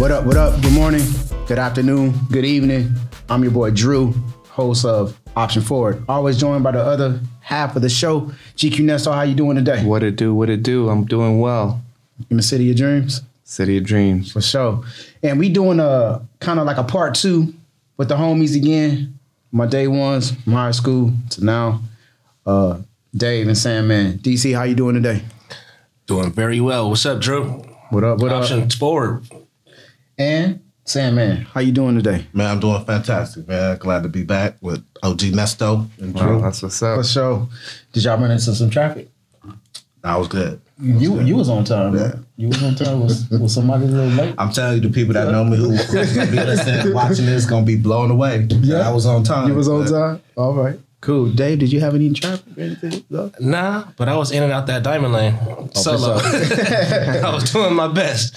What up, what up? Good morning, good afternoon, good evening. I'm your boy Drew, host of Option Forward. Always joined by the other half of the show, GQ Nesto. How you doing today? What it do? What it do? I'm doing well. In the city of dreams? City of dreams. For sure. And we doing a kind of like a part two with the homies again. My day ones from high school to now. Uh, Dave and Sandman. DC, how you doing today? Doing very well. What's up, Drew? What up? What Option up? forward. And Sandman, how you doing today? Man, I'm doing fantastic, man. Glad to be back with OG Nesto and Drew. Wow, that's what's up. For sure. Did y'all run into some traffic? I was good. You you was on time. Yeah. Yeah. You was on time. Was, was somebody a little late? I'm telling you, the people that know me who gonna be listening, watching this, gonna be blown away. Yeah, I was on time. You was on but- time. All right. Cool. Dave, did you have any traffic or anything? No? Nah, but I was in and out that diamond lane oh, solo. I was doing my best.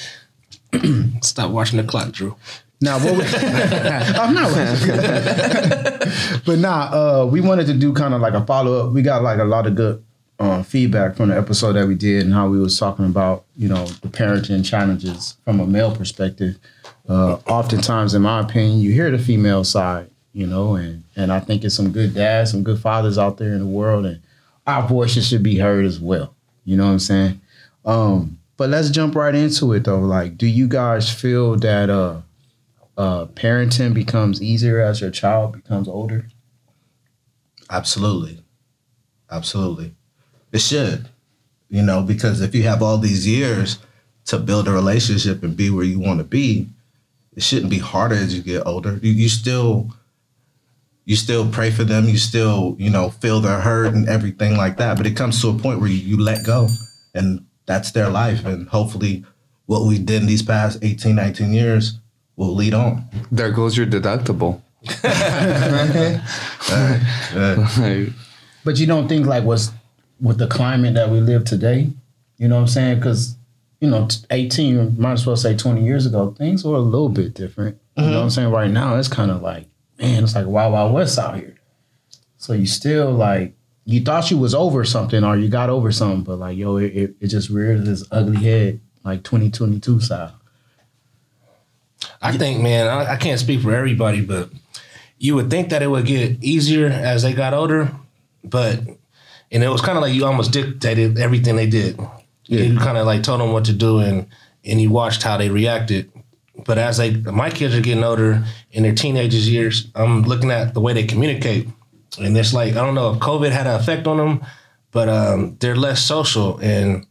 Stop watching the clock, Drew. Now what? We, I'm not. but nah, uh, we wanted to do kind of like a follow up. We got like a lot of good uh, feedback from the episode that we did and how we was talking about you know the parenting challenges from a male perspective. Uh, oftentimes, in my opinion, you hear the female side, you know, and and I think it's some good dads, some good fathers out there in the world, and our voices should be heard as well. You know what I'm saying? Um, but let's jump right into it though. Like, do you guys feel that uh, uh, parenting becomes easier as your child becomes older? Absolutely. Absolutely. It should. You know, because if you have all these years to build a relationship and be where you want to be, it shouldn't be harder as you get older. You, you still you still pray for them, you still, you know, feel their hurt and everything like that. But it comes to a point where you, you let go and that's their life. And hopefully what we did in these past 18, 19 years will lead on. There goes your deductible. Uh, But you don't think like what's with the climate that we live today? You know what I'm saying? Because you know, 18, might as well say 20 years ago, things were a little bit different. You know what I'm saying? Right now, it's kind of like, man, it's like Wild Wild West out here. So you still like, you thought you was over something or you got over something, but like, yo, it, it, it just rears its ugly head like 2022 style. I think, man, I, I can't speak for everybody, but you would think that it would get easier as they got older, but and it was kind of like you almost dictated everything they did. Yeah. You kind of like told them what to do, and and you watched how they reacted. But as they, my kids are getting older in their teenagers years, I'm looking at the way they communicate, and it's like I don't know if COVID had an effect on them, but um, they're less social and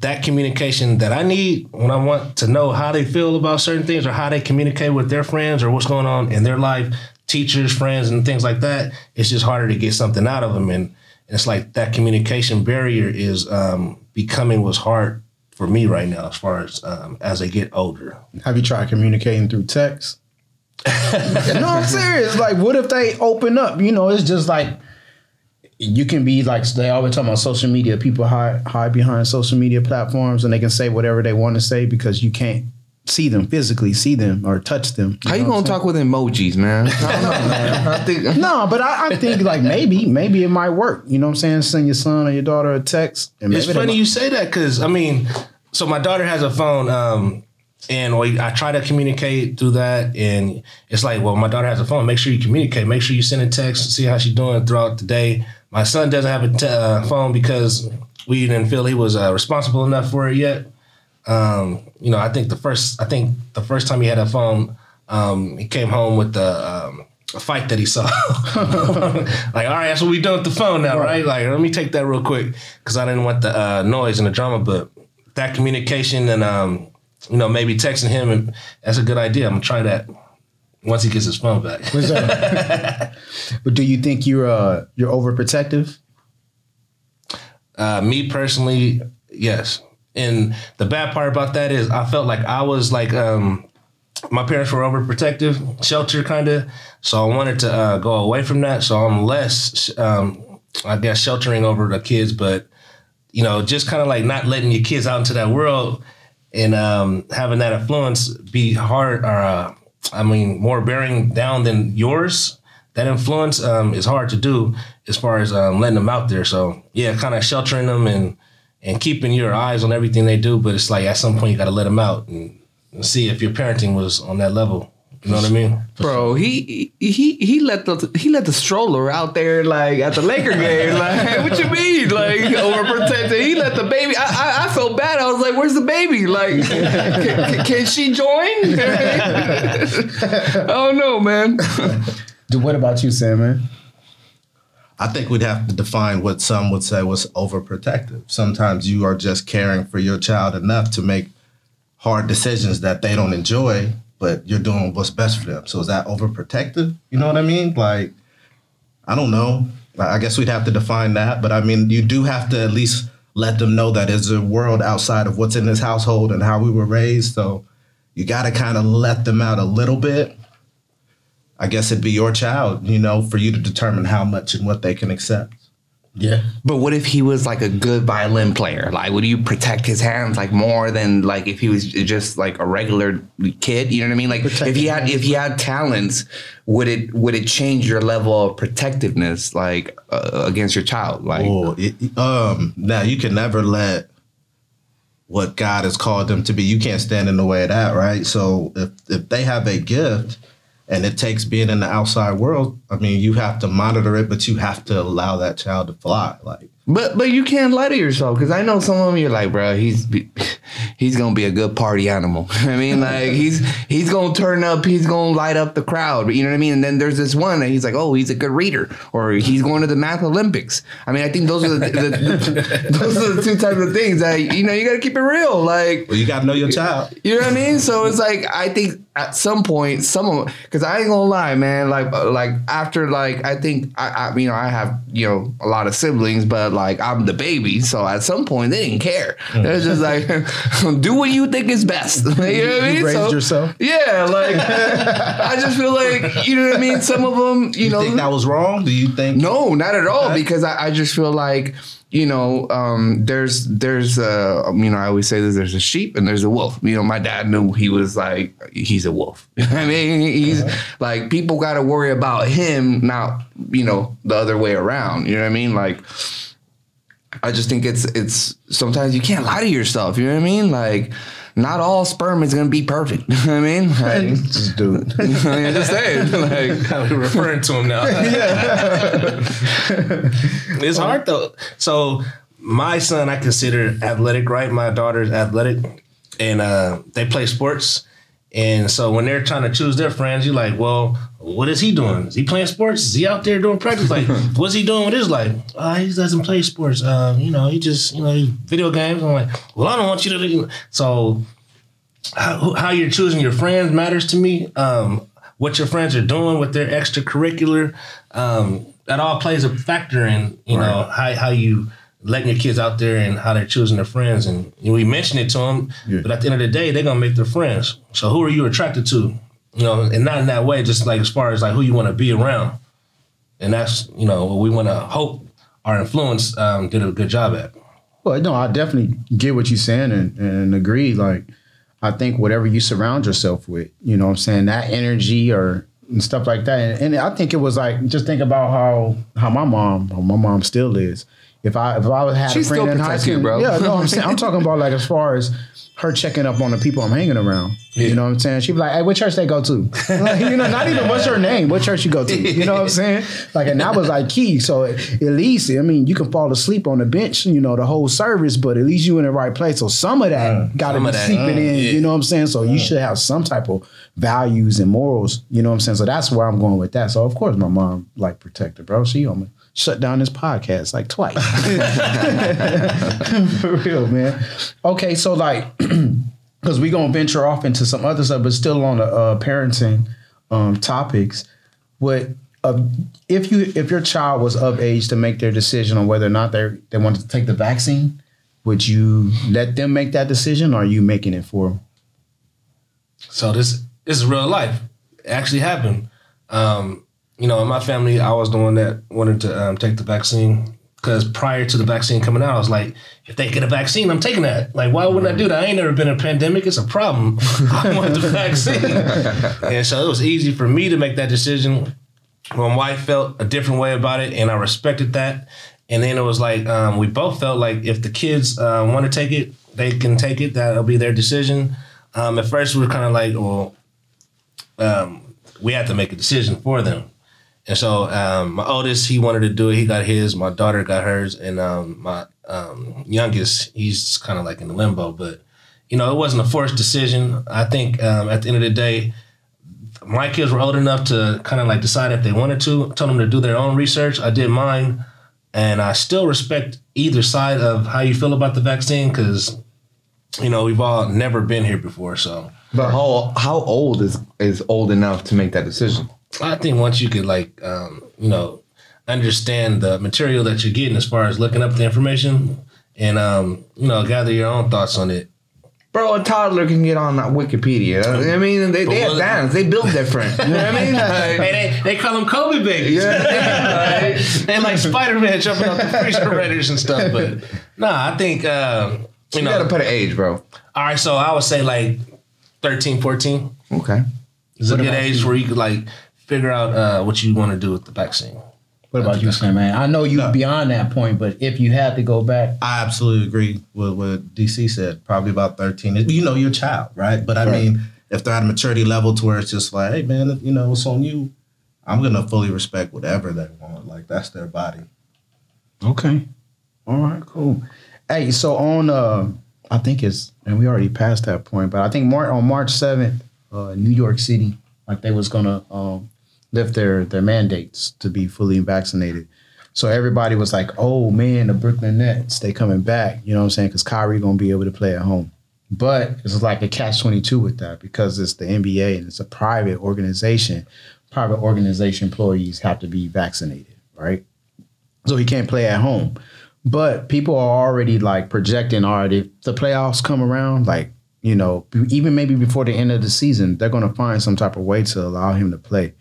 that communication that I need when I want to know how they feel about certain things or how they communicate with their friends or what's going on in their life, teachers, friends, and things like that, it's just harder to get something out of them. And it's like that communication barrier is um, becoming what's hard for me right now as far as um, as they get older. Have you tried communicating through text? no, I'm serious. Like, what if they open up? You know, it's just like you can be like they always talk about social media. People hide hide behind social media platforms, and they can say whatever they want to say because you can't see them physically, see them or touch them. How you gonna talk with emojis, man? I don't know, man. I think? No, but I, I think like maybe, maybe it might work. You know what I'm saying? Send your son or your daughter a text, and maybe It's funny might- you say that because I mean, so my daughter has a phone, um, and we, I try to communicate through that, and it's like, well, my daughter has a phone. Make sure you communicate. Make sure you send a text, see how she's doing throughout the day. My son doesn't have a t- uh, phone because we didn't feel he was uh, responsible enough for it yet. Um, you know, I think the first, I think the first time he had a phone, um, he came home with the um, a fight that he saw. like, all right, that's what we doing with the phone now, right? Like, let me take that real quick because I didn't want the uh, noise and the drama, but that communication and um, you know, maybe texting him, and that's a good idea. I'm gonna try that once he gets his phone back. But do you think you're uh you're overprotective? Uh, me personally, yes. And the bad part about that is I felt like I was like um my parents were overprotective, shelter kind of. So I wanted to uh, go away from that. So I'm less, um, I guess, sheltering over the kids, but you know, just kind of like not letting your kids out into that world and um, having that influence be hard or uh, I mean more bearing down than yours. That influence um, is hard to do as far as um, letting them out there. So yeah, kind of sheltering them and and keeping your eyes on everything they do. But it's like at some point you got to let them out and, and see if your parenting was on that level. You know what I mean? Bro, he he he let the he let the stroller out there like at the Laker game. Like, what you mean? Like overprotected? He let the baby. I, I, I felt bad. I was like, "Where's the baby? Like, can, can, can she join?" oh no, man. Dude, what about you, Sam? Man, I think we'd have to define what some would say was overprotective. Sometimes you are just caring for your child enough to make hard decisions that they don't enjoy, but you're doing what's best for them. So is that overprotective? You know what I mean? Like, I don't know. I guess we'd have to define that. But I mean, you do have to at least let them know that there's a world outside of what's in this household and how we were raised. So you got to kind of let them out a little bit. I guess it'd be your child, you know, for you to determine how much and what they can accept. Yeah. But what if he was like a good violin player? Like, would you protect his hands like more than like if he was just like a regular kid? You know what I mean? Like, Protect if he had hands. if he had talents, would it would it change your level of protectiveness like uh, against your child? Like, Oh, it, um, now you can never let what God has called them to be. You can't stand in the way of that, right? So if if they have a gift and it takes being in the outside world, I mean, you have to monitor it, but you have to allow that child to fly. Like, But but you can't lie to yourself because I know some of them you're like, bro, he's he's gonna be a good party animal. I mean, like he's he's gonna turn up, he's gonna light up the crowd. You know what I mean? And then there's this one that he's like, oh, he's a good reader, or he's going to the math Olympics. I mean, I think those are the, the, the those are the two types of things that you know you got to keep it real. Like well, you got to know your child. you know what I mean? So it's like I think at some point, some of because I ain't gonna lie, man. Like like after like I think I, I you know I have you know a lot of siblings, but like I'm the baby, so at some point they didn't care. Mm. They're just like do what you think is best. you know what I mean? Raised So- yourself? Yeah, like I just feel like you know what I mean. Some of them, you, You know, think that was wrong? Do you think? no, not at all. Because I, I just feel like you know, um, there's there's a you know, I always say this: there's a sheep and there's a wolf. You know, my dad knew he was like he's a wolf. I mean, he's like people got to worry about him, not you know the other way around. You know what I mean? Like. I just think it's it's sometimes you can't lie to yourself. You know what I mean? Like, not all sperm is gonna be perfect. You know what I mean? Like, Just dude. I'm just saying. Like, I'm referring to him now. it's hard though. So my son, I consider athletic, right? My daughter's athletic, and uh, they play sports. And so when they're trying to choose their friends, you're like, well, what is he doing? Is he playing sports? Is he out there doing practice? Like, what's he doing with his life? Uh, he doesn't play sports. Um, you know, he just, you know, he- video games. I'm like, well, I don't want you to do. So how, how you're choosing your friends matters to me. Um, what your friends are doing with their extracurricular, um, that all plays a factor in you know how how you letting your kids out there and how they're choosing their friends. And we mention it to them, Yeah. but at the end of the day, they're gonna make their friends. So who are you attracted to? You know, and not in that way, just like as far as like who you want to be around. And that's you know what we want to hope our influence um, did a good job at. Well, no, I definitely get what you're saying and, and agree. Like, I think whatever you surround yourself with, you know what I'm saying, that energy or and stuff like that. And, and I think it was like, just think about how how my mom, how my mom still is. If I if I was had She a friend still in high protects you, school, bro. yeah, no, I'm saying I'm talking about like as far as her checking up on the people I'm hanging around. You know what I'm saying? She'd be like, "Hey, what church they go to?" Like, you know, not even what's her name, what church you go to. You know what I'm saying? Like, and that was like key. So at least, I mean, you can fall asleep on the bench, you know, the whole service, but at least you in the right place. So some of that got to be that, seeping uh, in. yeah. You know what I'm saying? So you should have some type of values and morals. You know what I'm saying? So that's where I'm going with that. So of course, my mom like protected, bro. She almost shut down his podcast like twice. For real, man. Okay, so like because we're gonna venture off into some other stuff, but still on the uh, parenting um, topics. What uh, if you if your child was of age to make their decision on whether or not they they wanted to take the vaccine? Would you let them make that decision, or are you making it for them? So this this is real life. It actually happened. Um, you know, in my family, I was the one that wanted to um, take the vaccine because prior to the vaccine coming out, I was like, if they get a vaccine, I'm taking that. Like, why wouldn't I do that? I ain't never been in a pandemic. It's a problem. I want the vaccine. and so it was easy for me to make that decision. My wife felt a different way about it, and I respected that. And then it was like um, we both felt like if the kids uh, want to take it, they can take it. That'll be their decision. Um, at first, we were kind of like, well, um, we had to make a decision for them. And so um, my oldest, he wanted to do it. He got his. My daughter got hers, and um, my um, youngest, he's kind of like in the limbo. But you know, it wasn't a forced decision. I think um, at the end of the day, my kids were old enough to kind of like decide if they wanted to. I told them to do their own research. I did mine, and I still respect either side of how you feel about the vaccine because you know we've all never been here before. So But how how old is is old enough to make that decision? I think once you could like um, you know understand the material that you're getting as far as looking up the information and um, you know gather your own thoughts on it. Bro, a toddler can get on that Wikipedia. I mean, they, they But what- advance. They build different. You know what I mean? Like, Hey, they, they call them Kobe babies. yeah, they like Spider Man jumping off the refrigerators and stuff. But nah, I think uh, you you know. gotta put an age, bro. all right, so I would say like 13, 14 Okay. is a good age you? where you could like figure out uh, what you want to do with the vaccine. What about you, Sam? Man, I know you No. beyond that point, but if you had to go back, I absolutely agree with what DC said. Probably about 13. You know, you're a child, right? But I Right. mean, if they're at a maturity level to where it's just like, hey, man, you know, it's on you. I'm going to fully respect whatever they want. Like, that's their body. Okay. All right, cool. Hey, so on uh I think it's and we already passed that point, but I think Mar- on March 7th, uh New York City, like they was gonna um lift their their mandates to be fully vaccinated. So everybody was like, "Oh man, the Brooklyn Nets, they coming back." You know what I'm saying? Because Kyrie gonna be able to play at home. But it's like a catch twenty two with that because it's the NBA and it's a private organization. Private organization employees have to be vaccinated, right? So he can't play at home. But people are already like projecting already the playoffs come around, like, you know, even maybe before the end of the season, they're gonna find some type of way to allow him to play.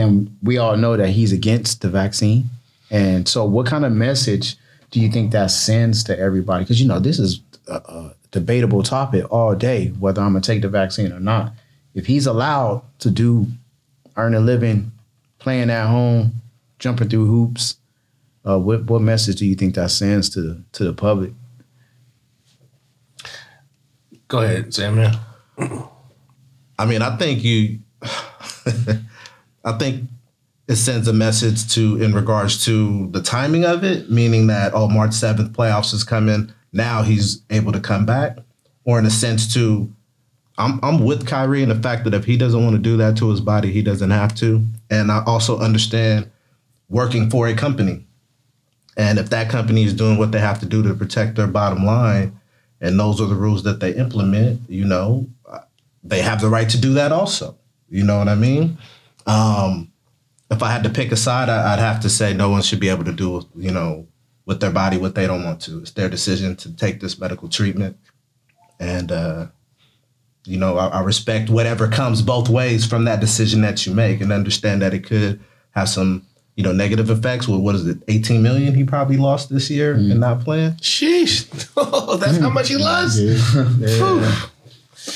And we all know that he's against the vaccine. And so what kind of message do you think that sends to everybody? Because you know, this is a, a debatable topic all day, whether I'm gonna take the vaccine or not. If he's allowed to do earn a living, playing at home, jumping through hoops, uh, what what message do you think that sends to the, to the public? Go ahead, Sam. Man. I mean, I think you, I think it sends a message to in regards to the timing of it, meaning that oh, March seventh playoffs is coming. Now he's able to come back, or in a sense to, I'm I'm with Kyrie in the fact that if he doesn't want to do that to his body, he doesn't have to, and I also understand working for a company, and if that company is doing what they have to do to protect their bottom line, and those are the rules that they implement, you know, they have the right to do that also. You know what I mean? Um, if I had to pick a side, I, I'd have to say no one should be able to do, you know, with their body what they don't want to. It's their decision to take this medical treatment. And, uh, you know, I, I respect whatever comes both ways from that decision that you make and understand that it could have some, you know, negative effects. Well, what is it, 18 million he probably lost this year and not playing? Sheesh. That's how much he lost. Yeah.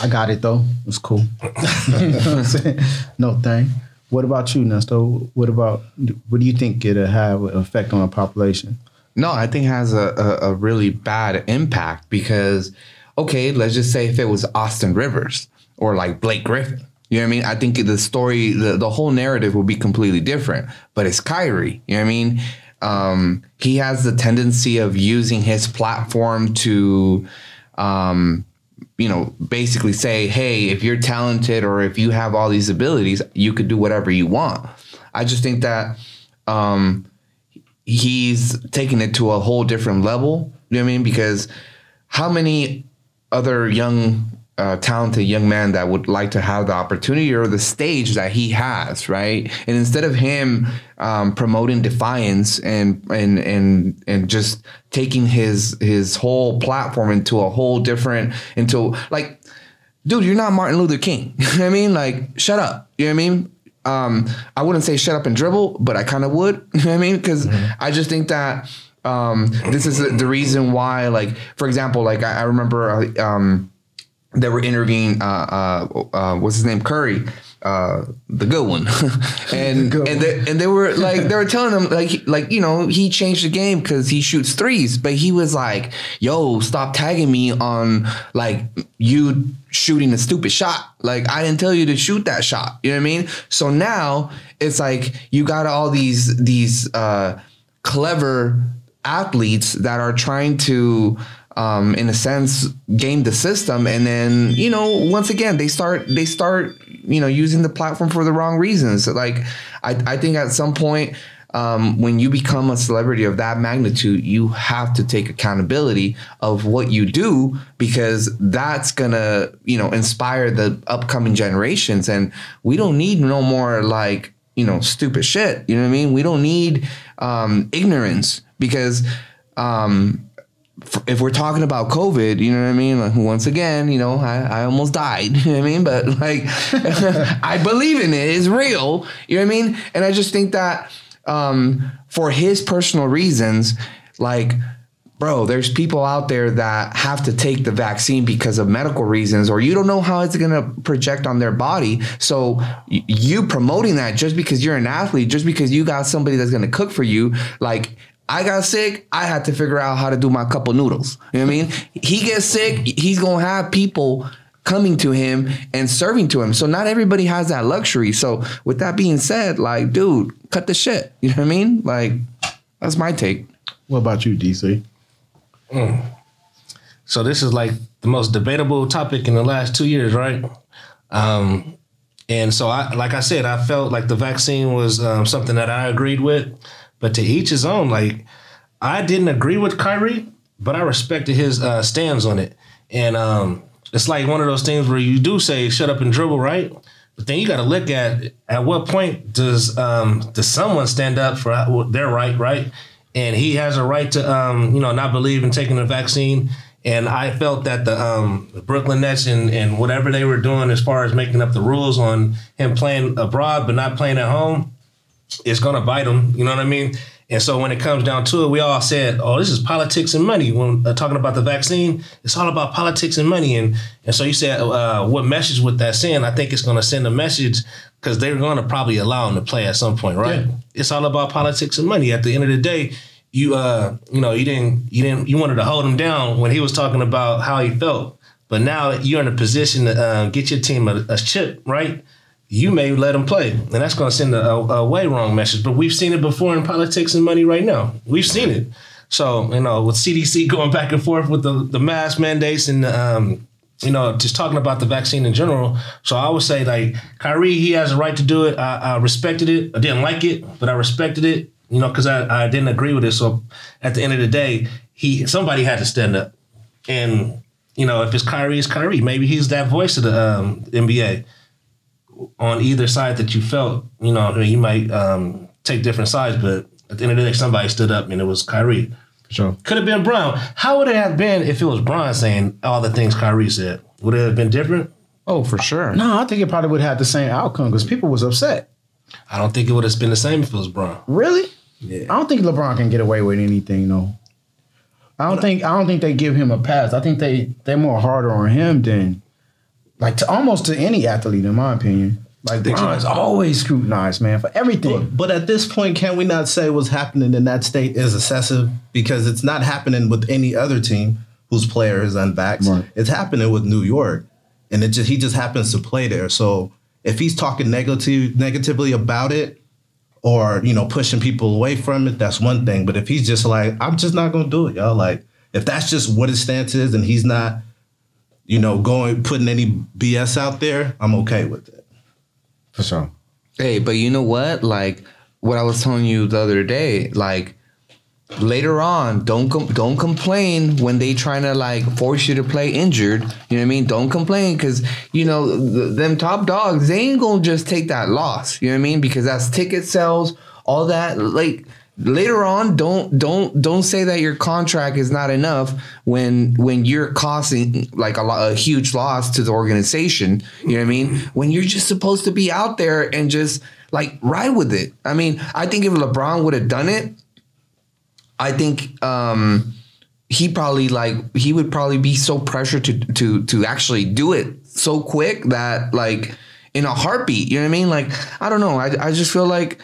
I got it though. It's cool. You know what I'm saying? no thing. What about you, Nesto? What about what do you think it'll have an effect on the population? No, I think it has a, a, a really bad impact because, okay, let's just say if it was Austin Rivers or like Blake Griffin, you know what I mean? I think the story, the, the whole narrative will be completely different. But it's Kyrie, you know what I mean? Um, he has the tendency of using his platform to, um, you know, basically say, hey, if you're talented or if you have all these abilities, you could do whatever you want. I just think that um, he's taking it to a whole different level. You know what I mean? Because how many other young uh, talented young man that would like to have the opportunity or the stage that he has, right? And instead of him um, promoting defiance and and and and just taking his his whole platform into a whole different into like, dude, you're not Martin Luther King. you know what I mean? Like, shut up. You know what I mean? Um, I wouldn't say shut up and dribble, but I kind of would. You know what I mean? Because I just think that um, this is the reason why, like, for example, like I, I remember. Uh, um, they were interviewing uh, uh, uh, what's his name Curry, uh, the good one, and good and they, and they were like they were telling him like like you know he changed the game because he shoots threes, but he was like, "Yo, stop tagging me on like you shooting a stupid shot. Like I didn't tell you to shoot that shot. You know what I mean? So now it's like you got all these these uh, clever athletes that are trying to um, in a sense game the system. And then you know once again they start they start you know using the platform for the wrong reasons. Like i, I think at some point um, when you become a celebrity of that magnitude you have to take accountability of what you do because that's gonna you know inspire the upcoming generations. And we don't need no more like you know stupid shit. You know what i mean? We don't need um, ignorance because um, if we're talking about COVID, you know what I mean? Like, once again, you know, I, I almost died. You know what I mean? But like, I believe in it. It's real. You know what I mean? And I just think that um, for his personal reasons, like, bro, there's people out there that have to take the vaccine because of medical reasons, or you don't know how it's gonna project on their body. So you promoting that just because you're an athlete, just because you got somebody that's gonna cook for you, like I got sick, I had to figure out how to do my cup of noodles. You know what I mean? He gets sick, he's gonna have people coming to him and serving to him. So not everybody has that luxury. So with that being said, like, dude, cut the shit. You know what I mean? Like, that's my take. What about you, DC? So this is like the most debatable topic in the last two years, right? Um, and so I, like I said, I felt like the vaccine was um, something that I agreed with, but to each his own. Like I didn't agree with Kyrie, but I respected his uh, stands on it. And um, it's like one of those things where you do say "shut up and dribble," right? But then you got to look at at what point does um, does someone stand up for their right, right? And he has a right to um, you know not believe in taking the vaccine. And I felt that the um, Brooklyn Nets and, and whatever they were doing as far as making up the rules on him playing abroad but not playing at home, it's gonna bite them. You know what I mean? And so when it comes down to it, we all said, "Oh, this is politics and money." When uh, talking about the vaccine, it's all about politics and money. And and so you said, uh, "What message would that send?" I think it's going to send a message because they're going to probably allow him to play at some point, right? Yeah. It's all about politics and money. At the end of the day, you uh, you know, you didn't you didn't you wanted to hold him down when he was talking about how he felt, but now you're in a position to uh, get your team a, a chip, right? You may let them play, and that's going to send a, a, a way wrong message. But we've seen it before in politics and money right now. We've seen it. So you know, with CDC going back and forth with the the mask mandates and um, you know, just talking about the vaccine in general. So I would say like Kyrie, he has a right to do it. I, I respected it. I didn't like it, but I respected it. You know, because I, I didn't agree with it. So at the end of the day, he somebody had to stand up. And you know, if it's Kyrie, it's Kyrie. Maybe he's that voice of the um, NBA on either side that you felt, you know, I mean, you might um, take different sides, but at the end of the day, somebody stood up and it was Kyrie. Sure. Could have been Bron. How would it have been if it was Bron saying all the things Kyrie said? Would it have been different? Oh, for sure. No, I think it probably would have had the same outcome because people was upset. I don't think it would have been the same if it was Bron. Really? Yeah. I don't think LeBron can get away with anything though. I don't think I don't think they give him a pass. I think they they're more harder on him than like to almost to any athlete in my opinion. Like Bron's always scrutinized, man, for everything. But at this point, can we not say what's happening in that state is excessive because it's not happening with any other team whose player is unvaxxed. Right. It's happening with New York, and it just he just happens to play there. So if he's talking negative negatively about it, or you know pushing people away from it, that's one thing. But if he's just like, I'm just not gonna do it, y'all. Like if that's just what his stance is, and he's not, you know, going putting any BS out there, I'm okay with it. For sure. Hey, but you know what? Like what I was telling you the other day, like later on, don't com- don't complain when they trying to like force you to play injured. You know what I mean? Don't complain because you know th- them top dogs they ain't gonna just take that loss. You know what I mean? Because that's ticket sales, all that. Like later on, don't don't don't say that your contract is not enough when when you're costing like a, a huge loss to the organization. You know what I mean? When you're just supposed to be out there and just like ride with it. I mean, I think if LeBron would have done it. I think um, he probably like he would probably be so pressured to to to actually do it so quick that like in a heartbeat. You know what I mean? Like I don't know. I I just feel like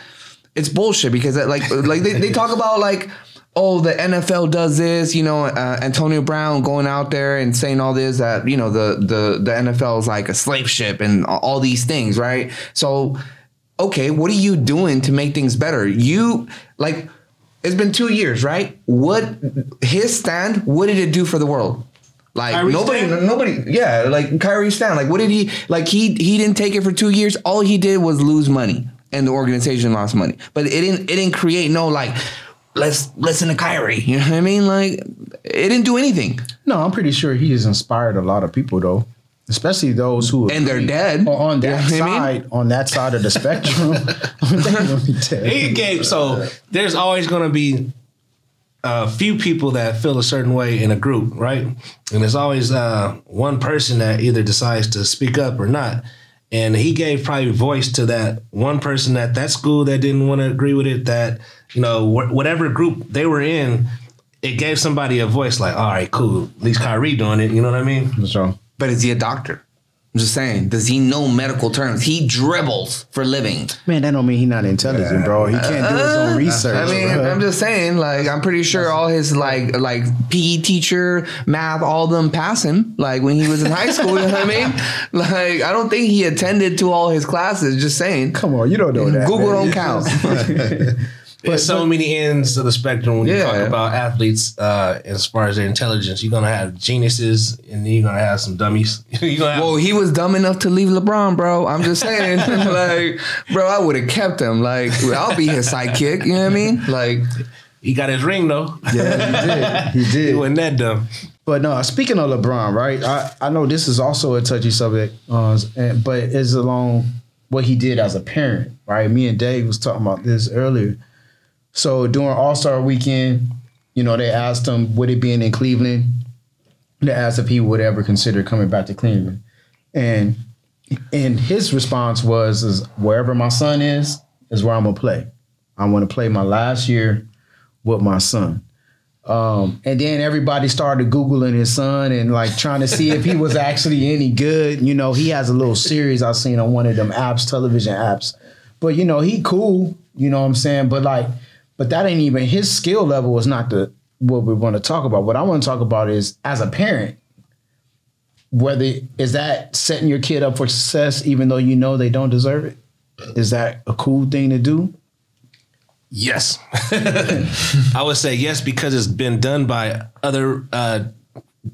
it's bullshit because uh, like like they, they talk about like oh the NFL does this. You know uh, Antonio Brown going out there and saying all this that you know the the the NFL is like a slave ship and all these things, right? So okay, what are you doing to make things better? You like it's been two years, right? What his stand? What did it do for the world? Like Kyrie nobody, nobody, yeah. Like Kyrie stand. Like what did he? Like he he didn't take it for two years. All he did was lose money, and the organization lost money. But it didn't it didn't create no like let's listen to Kyrie. You know what I mean? Like it didn't do anything. No, I'm pretty sure he has inspired a lot of people though, especially those who And they're dead. on- on that You know what I side. On that side of the spectrum, they're dead. He gave so there's always going to be a few people that feel a certain way in a group, right? And there's always uh, one person that either decides to speak up or not. And he gave probably voice to that one person at that school that didn't want to agree with it. That you know wh- whatever group they were in, it gave somebody a voice. Like, all right, cool. At least Kyrie doing it. You know what I mean? So But is he a doctor? I'm just saying. Does he know medical terms? He dribbles for living. man, that don't mean he's not intelligent, bro. He can't do his own uh, research. I mean, bro. I'm just saying, like, I'm pretty sure all his like like PE teacher, math, all of them pass him. Like when he was in high school, you know what I mean? Like, I don't think he attended to all his classes. Just saying. Come on, you don't know that. Google man. don't count. There's so many ends of the spectrum when you Yeah. talk about athletes uh, as far as their intelligence. You're gonna have geniuses, and then you're gonna have some dummies. you're gonna have well, he was dumb enough to leave LeBron, bro. I'm just saying, like, bro, I would have kept him. Like, I'll be his sidekick. You know what I mean? Like, he got his ring though. Yeah, he did. He he did. wasn't that dumb. But no, speaking of LeBron, right? I, I know this is also a touchy subject, uh, but it's along what he did as a parent, right? Me and Dave was talking about this earlier. So during All Star Weekend, you know, they asked him, would it being in Cleveland? They asked if he would ever consider coming back to Cleveland, and and his response was, "Is wherever my son is, is where I'm gonna play. I want to play my last year with my son." Um, and then everybody started Googling his son and like trying to see if he was actually any good. You know, he has a little series I've seen on one of them apps, television apps. But you know, he cool, you know what I'm saying? But like, but that ain't even his skill level is not the what we want to talk about. What I want to talk about is as a parent, whether is that setting your kid up for success even though you know they don't deserve it? Is that a cool thing to do? Yes, I would say yes because it's been done by other uh,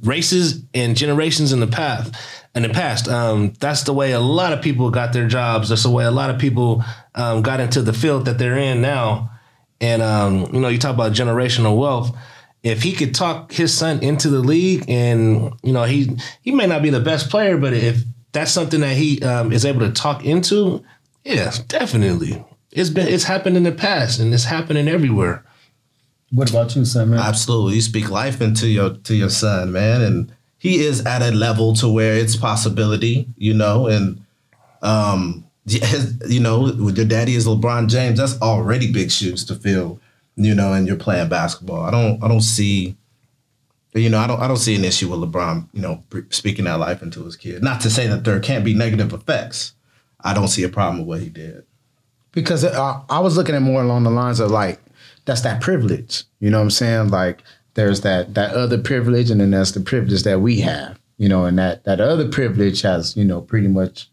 races and generations in the past. In the past, um, that's the way a lot of people got their jobs. That's the way a lot of people um, got into the field that they're in now. And um, you know, you talk about generational wealth. If he could talk his son into the league, and you know, he he may not be the best player, but if that's something that he um, is able to talk into, yeah, definitely. It's been it's happened in the past, and it's happening everywhere. What about you, son, man? Absolutely. You speak life into your to your son, man. And he is at a level to where it's possibility, you know, and um his, you know, with your daddy is LeBron James, that's already big shoes to fill, you know, and you're playing basketball. I don't I don't see you know, I don't I don't see an issue with LeBron, you know, speaking that life into his kid. Not to say that there can't be negative effects. I don't see a problem with what he did. because I, I was looking at more along the lines of like that's that privilege you know what i'm saying like there's that that other privilege and then that's the privilege that we have you know and that that other privilege has you know pretty much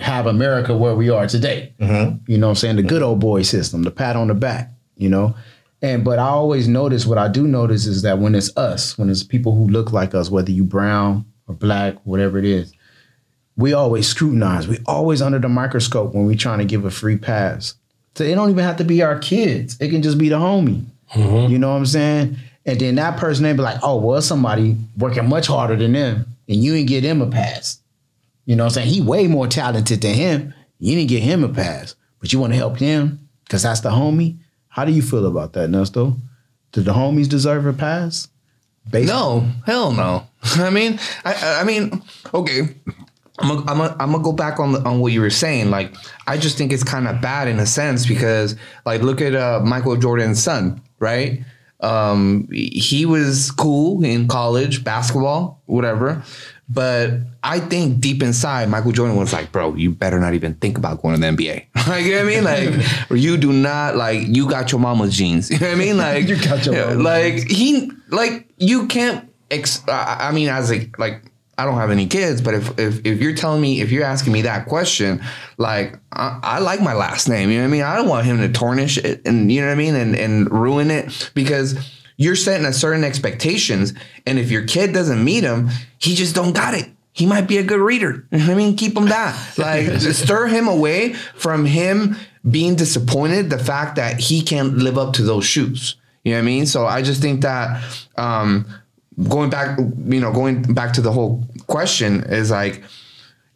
have america where we are today mm-hmm. you know what i'm saying the good old boy system the pat on the back you know and but i always notice what i do notice is that when it's us when it's people who look like us whether you brown or black whatever it is we always scrutinize. We always under the microscope when we trying to give a free pass. So it don't even have to be our kids. It can just be the homie. Mm-hmm. You know what I'm saying? And then that person they be like, oh, well, somebody working much harder than them, and you didn't get them a pass. You know what I'm saying? He way more talented than him. You didn't get him a pass, but you want to help him because that's the homie. How do you feel about that, Nesto? Do the homies deserve a pass? Based No, hell no. I mean, I, I mean, okay. I'm gonna, I'm gonna, I'm go back on the, on what you were saying. Like, I just think it's kind of bad in a sense because, like, look at uh, Michael Jordan's son, right? Um, he was cool in college, basketball, whatever. But I think deep inside, Michael Jordan was like, "Bro, you better not even think about going to the NBA." like, you know what I mean? Like, you do not like you got your mama's genes. You know what I mean? Like, You got your mama's like he like you can't. Ex- I I mean, as a like. I don't have any kids, but if, if if you're telling me, if you're asking me that question, like I, I like my last name, you know what I mean? I don't want him to tarnish it and you know what I mean and and ruin it because you're setting a certain expectations, and if your kid doesn't meet them, he just don't got it. He might be a good reader. You know what I mean, keep him that. Like stir him away from him being disappointed. The fact that he can't live up to those shoes. You know what I mean? So I just think that um, going back, you know, going back to the whole question is like,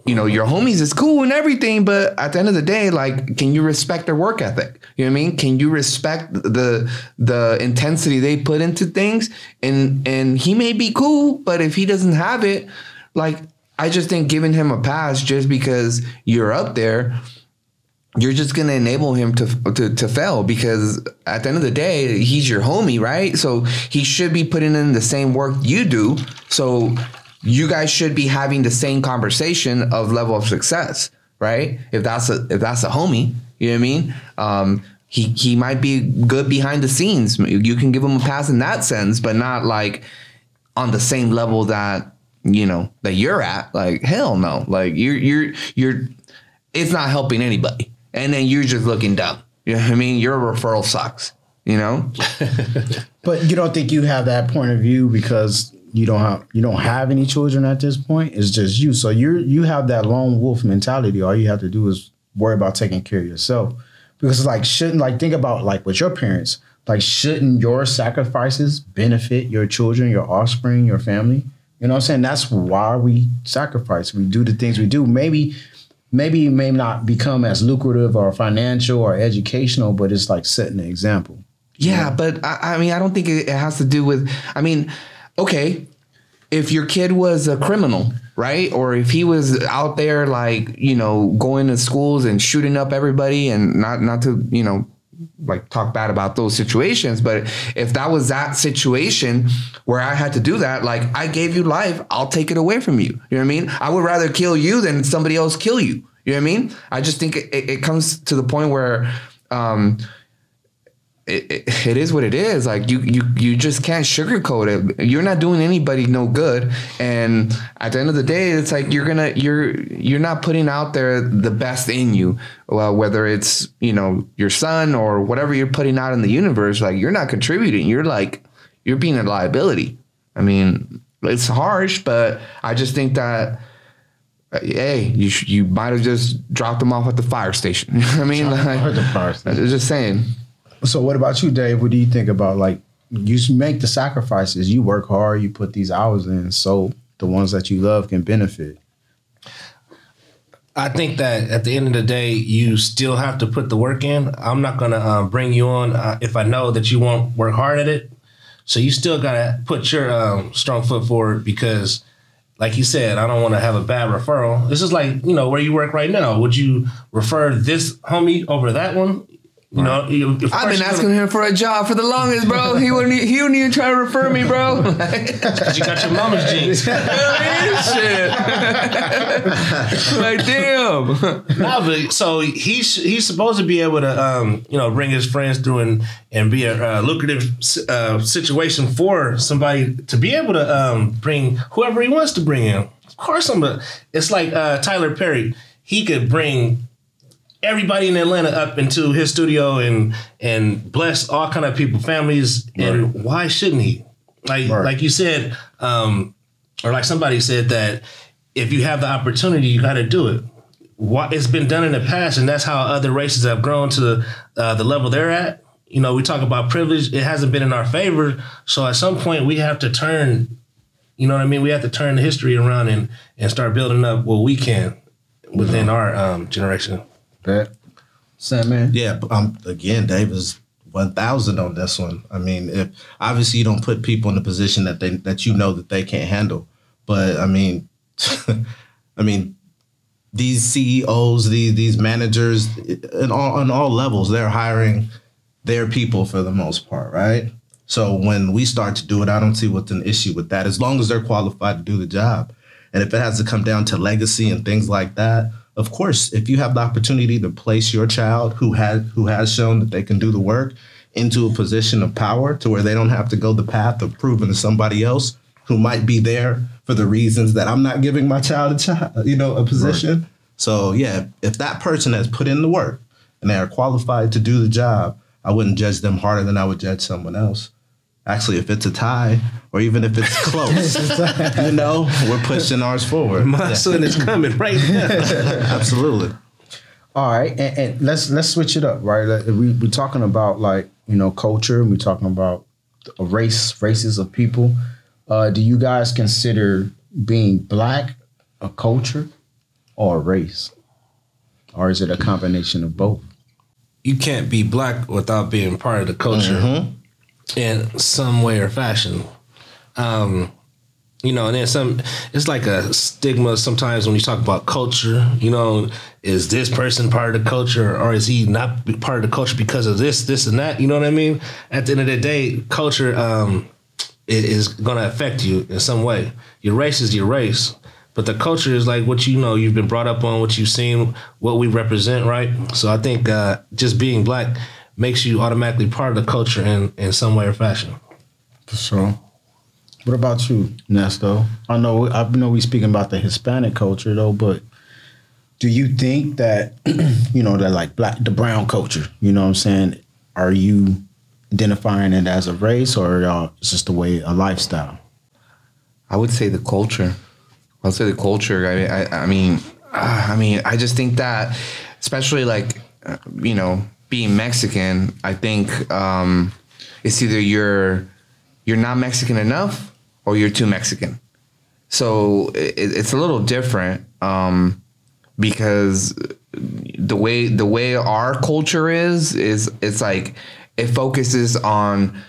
you know, your homies is cool and everything, but at the end of the day, like, can you respect their work ethic? You know what I mean? Can you respect the the intensity they put into things? And and he may be cool, but if he doesn't have it, like, I just think giving him a pass just because you're up there you're just gonna enable him to, to to fail because at the end of the day, he's your homie, right? So he should be putting in the same work you do. So you guys should be having the same conversation of level of success, right? If that's a if that's a homie, you know what I mean? Um, he he might be good behind the scenes. You can give him a pass in that sense, but not like on the same level that you know that you're at. Like hell no, like you're you're you're it's not helping anybody. And then you're just looking dumb. You know what I mean? Your referral sucks. You know? But you don't think you have that point of view because you don't have you don't have any children at this point. It's just you. So you're you have that lone wolf mentality. All you have to do is worry about taking care of yourself. Because like shouldn't like think about like with your parents. Like shouldn't your sacrifices benefit your children, your offspring, your family? You know what I'm saying? That's why we sacrifice. We do the things we do. Maybe maybe it may not become as lucrative or financial or educational, but it's like setting an example. Yeah, but I, I mean, I don't think it has to do with. I mean, okay, if your kid was a criminal, right, or if he was out there like you know going to schools and shooting up everybody, and not not to you know like talk bad about those situations, but if that was that situation where I had to do that, like I gave you life, I'll take it away from you. You know what I mean? I would rather kill you than somebody else kill you. You know what I mean? I just think it, it, it comes to the point where um, it, it, it is what it is. Like you, you, you just can't sugarcoat it. You're not doing anybody no good. And at the end of the day, it's like you're gonna, you're, you're not putting out there the best in you. Well, whether it's you know your son or whatever you're putting out in the universe, like you're not contributing. You're like you're being a liability. I mean, it's harsh, but I just think that. Hey, you sh- you might have just dropped them off at the fire station. You know what I mean, like, the fire station. I'm just saying. So what about you, Dave? What do you think about like you make the sacrifices, you work hard, you put these hours in, so the ones that you love can benefit. I think that at the end of the day, you still have to put the work in. I'm not gonna uh, bring you on uh, if I know that you won't work hard at it. So you still gotta put your um, strong foot forward because, like you said, I don't want to have a bad referral. This is like you know where you work right now. Would you refer this homie over that one? You know, you- I've been asking him for a job for the longest, bro. He wouldn't. He wouldn't even try to refer me, bro. 'cause you got your mama's genes. Shit. like damn. No, but so he's he's supposed to be able to um, you know bring his friends through and and be a uh, lucrative uh, situation for somebody to be able to um, bring whoever he wants to bring in. Of course, I'm. A, it's like uh, Tyler Perry. He could bring everybody in Atlanta up into his studio and and bless all kind of people, families. And why shouldn't he? Like Right. like you said, um, or like somebody said that if you have the opportunity, you got to do it. What it's been done in the past, and that's how other races have grown to uh, the level they're at. you know, we talk about privilege. It hasn't been in our favor. So at some point, we have to turn. You know what I mean? We have to turn the history around and and start building up what we can within our um, generation. Bet. Sandman. Yeah, um, again, Dave is one thousand on this one. I mean, if obviously you don't put people in a position that they that you know that they can't handle, but I mean, I mean, these CEOs, these these managers, and all on all levels, they're hiring their people for the most part, right? So when we start to do it, I don't see what's an issue with that, as long as they're qualified to do the job. And if it has to come down to legacy and things like that, of course, if you have the opportunity to place your child who has who has shown that they can do the work into a position of power to where they don't have to go the path of proving to somebody else who might be there for the reasons that I'm not giving my child a child, you know, a position. Right. So yeah, if that person has put in the work and they are qualified to do the job, I wouldn't judge them harder than I would judge someone else. Actually, if it's a tie or even if it's close, you know, we're pushing ours forward. My yeah. son is coming right now. Absolutely. All right, and, and, let's let's switch it up, right? We we're talking about like you know culture, and we're talking about a race, races of people. Uh, do you guys consider being black a culture or a race, or is it a combination of both? You can't be black without being part of the culture. Mm-hmm in some way or fashion. Um, you know, and then some, it's like a stigma sometimes when you talk about culture, you know, is this person part of the culture or is he not part of the culture because of this, this and that? You know what I mean? At the end of the day, culture um, is going to affect you in some way. Your race is your race, but the culture is like what you know, you've been brought up on, what you've seen, what we represent, right? So I think uh, just being black, makes you automatically part of the culture in, in some way or fashion. For sure. What about you, Nesto? I know I know we speaking about the Hispanic culture though, but do you think that you know that like black the brown culture, you know what I'm saying? Are you identifying it as a race or uh, it's just a way a lifestyle? I would say the culture. I'll say the culture. I I, I mean uh, I mean I just think that especially like uh, you know being Mexican, I think um, it's either you're you're not Mexican enough or you're too Mexican. So it, it's a little different um, because the way the way our culture is is it's like it focuses on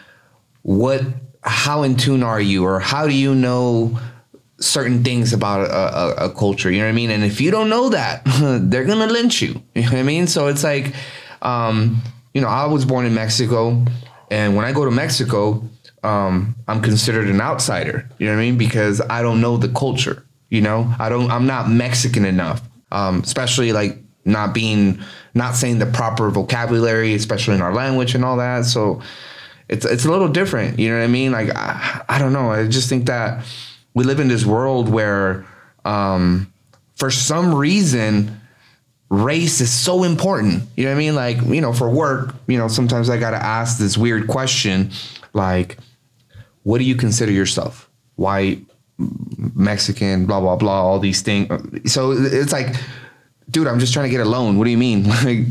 what how in tune are you or how do you know certain things about a, a, a culture you know what i mean and if you don't know that they're gonna lynch you you know what i mean so it's like um, you know, I was born in Mexico, and when I go to Mexico, um, I'm considered an outsider. You know what I mean? Because I don't know the culture. You know, I don't. I'm not Mexican enough. Um, especially like not being, not saying the proper vocabulary, especially in our language and all that. So it's it's a little different. You know what I mean? Like I, I don't know. I just think that we live in this world where, um, for some reason, race is so important. You know what I mean? Like, you know, for work, you know, sometimes I got to ask this weird question like, what do you consider yourself? White, Mexican, blah, blah, blah, all these things. So it's like, dude, I'm just trying to get a loan. What do you mean? Like,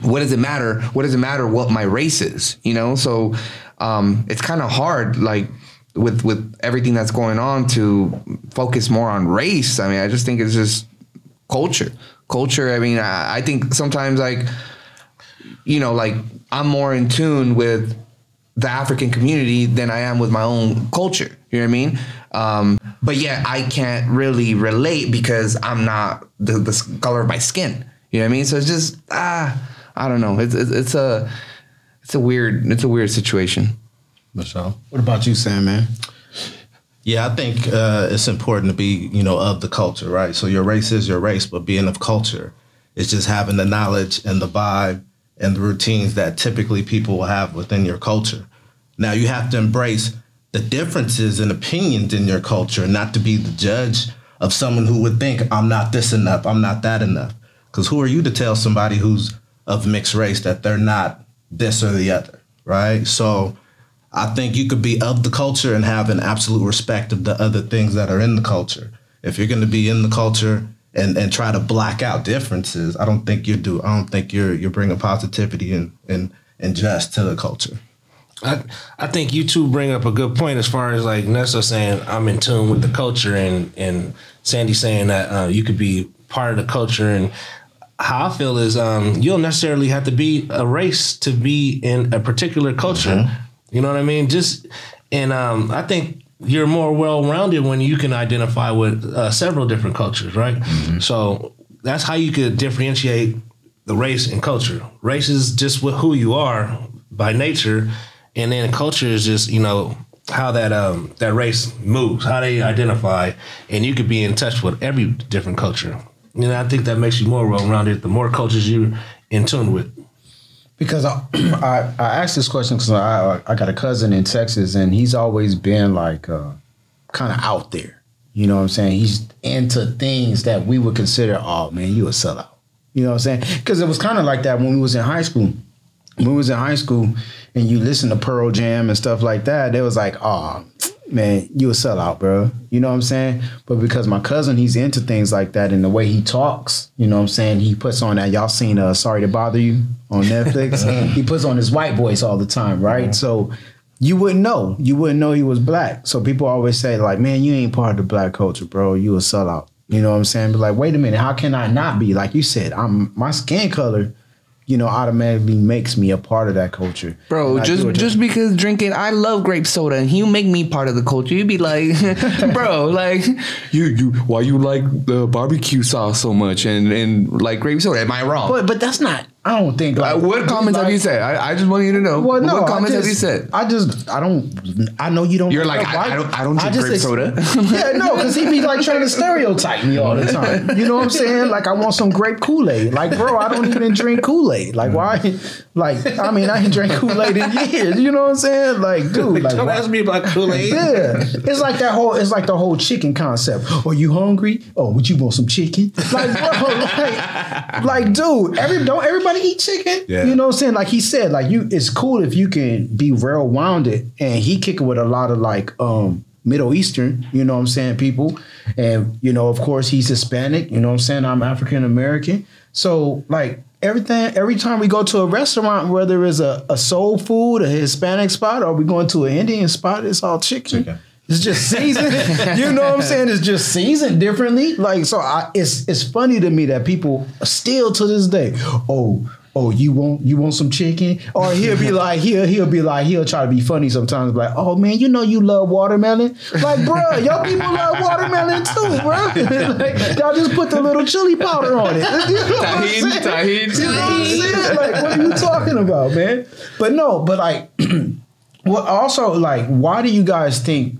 what does it matter? What does it matter what my race is? You know? So um, it's kind of hard, like, with with everything that's going on to focus more on race. I mean, I just think it's just culture culture. I mean, I, I think sometimes like, you know, like I'm more in tune with the African community than I am with my own culture. You know what I mean? Um, but yet I can't really relate because I'm not the, the color of my skin. You know what I mean? So it's just ah, I don't know. It's it's, it's a it's a weird it's a weird situation. Michelle, what about you, Sam? Man, yeah, I think uh, it's important to be, you know, of the culture, right? So your race is your race, but being of culture is just having the knowledge and the vibe and the routines that typically people will have within your culture. Now you have to embrace the differences and opinions in your culture, not to be the judge of someone who would think I'm not this enough, I'm not that enough. Because who are you to tell somebody who's of mixed race that they're not this or the other, right? So I think you could be of the culture and have an absolute respect of the other things that are in the culture. If you're going to be in the culture and, and try to black out differences, I don't think you do. I don't think you're you're bringing positivity and and ingest to the culture. I I think you two bring up a good point as far as like Nesto saying I'm in tune with the culture and and Sandy saying that uh, you could be part of the culture and how I feel is um, you don't necessarily have to be a race to be in a particular culture. You know what I mean? Just and um, I think you're more well rounded when you can identify with uh, several different cultures, right? So that's how you could differentiate the race and culture. Race is just what, who you are by nature, and then culture is just you know how that um that race moves, how they identify, and you could be in touch with every different culture. And I think that makes you more well rounded. The more cultures you're in tune with. Because I, I, I asked this question because I, I got a cousin in Texas and he's always been like uh, kind of out there. You know what I'm saying? He's into things that we would consider, oh man, you a sellout. You know what I'm saying? Because it was kind of like that when we was in high school. When we was in high school and you listen to Pearl Jam and stuff like that, it was like, oh man, you a sellout, bro. You know what I'm saying? But because my cousin, he's into things like that and the way he talks, you know what I'm saying? He puts on that, y'all seen uh, Sorry to Bother You on Netflix? he puts on his white voice all the time, right? So you wouldn't know. You wouldn't know he was black. So people always say, like, man, you ain't part of the black culture, bro. You a sellout. You know what I'm saying? But like, wait a minute, how can I not be? Like you said, I'm my skin color, you know, automatically makes me a part of that culture. Bro, And just do just because drinking, I love grape soda, and you make me part of the culture. You'd be like, bro, like you you why you like the barbecue sauce so much and and like grape soda? Am I wrong? But but that's not. I don't think. Like, what comments have like- you said? I, I just want you to know. Well, no. what I comments have you said? I just, I don't, I know you don't. You're like, I- I don't- I don't drink just grape soda. yeah, no, because he be like trying to stereotype me all the time. You know what I'm saying? Like, I want some grape Kool Aid. Like, bro, I don't even drink Kool Aid. Like, why? Like, I mean, I ain't drank Kool Aid in years. You know what I'm saying? Like, dude, like, Don't why- ask me about Kool Aid. yeah, it's like that whole. It's like the whole chicken concept. Are you hungry? Oh, would you want some chicken? Like, bro, like, like, dude, every don't everybody eat chicken? Yeah. You know what I'm saying? Like he said, like you, it's cool if you can be well rounded, and he kicking with a lot of like um Middle Eastern. You know what I'm saying? People, and you know, of course, he's Hispanic. You know what I'm saying? I'm African American. So like. Everything. Every time we go to a restaurant, whether it's a, a soul food, a Hispanic spot, or we going to an Indian spot, it's all chicken. Chicken. It's just seasoned. you know what I'm saying? It's just seasoned differently. Like so, I, it's it's funny to me that people still to this day. Oh, oh, you want you want some chicken? Or he'll be like he'll he'll be like he'll try to be funny sometimes. Like, oh man, you know you love watermelon. Like, bro, y'all people love watermelon too, bro. like, y'all just put the little chili powder on it. You know what I'm Tajín, You know what I'm saying? Like, what are you talking about, man? But no, but like, well, also like, why do you guys think?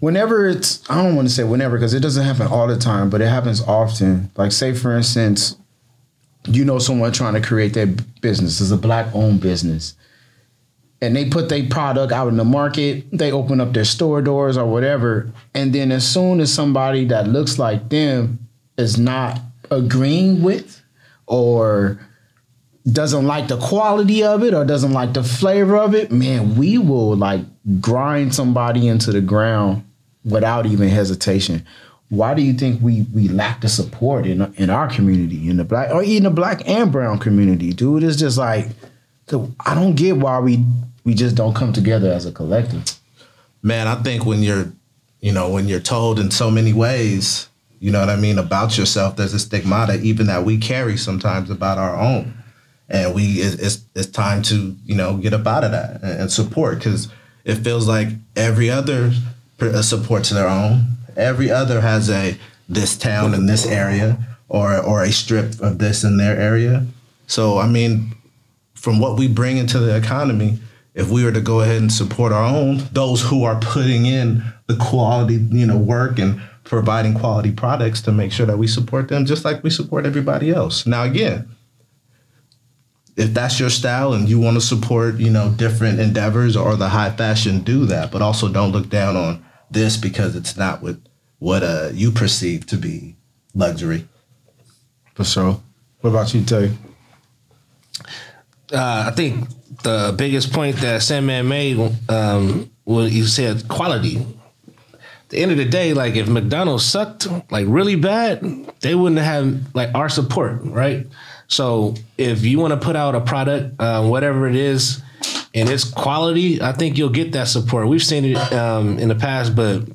Whenever it's, I don't want to say whenever because it doesn't happen all the time, but it happens often. Like, say for instance, you know someone trying to create their business. It's a black owned business. And they put their product out in the market, they open up their store doors or whatever. And then as soon as somebody that looks like them is not agreeing with or doesn't like the quality of it or doesn't like the flavor of it, man, we will like grind somebody into the ground without even hesitation. Why do you think we we lack the support in in our community, in the black or even the black and brown community, dude? It's just like I don't get why we we just don't come together as a collective. man, I think when you're, you know, when you're told in so many ways, you know what I mean, about yourself, there's a stigmata even that we carry sometimes about our own. And we, it's, it's, time to, you know, get up out of that and, and support because it feels like every other uh, supports their own. Every other has a this town in this area or or a strip of this in their area. So I mean, from what we bring into the economy, if we were to go ahead and support our own, those who are putting in the quality, you know, work and providing quality products to make sure that we support them just like we support everybody else. Now again, if that's your style and you want to support, you know, different endeavors or the high fashion, do that. But also don't look down on this because it's not what what uh you perceive to be luxury. For sure. What about you, Tay? uh, I think the biggest point that Sandman made um, was you said quality. At the end of the day, like if McDonald's sucked like really bad, they wouldn't have like our support, right? So if you want to put out a product, uh, whatever it is, and it's quality, I think you'll get that support. We've seen it um, in the past, but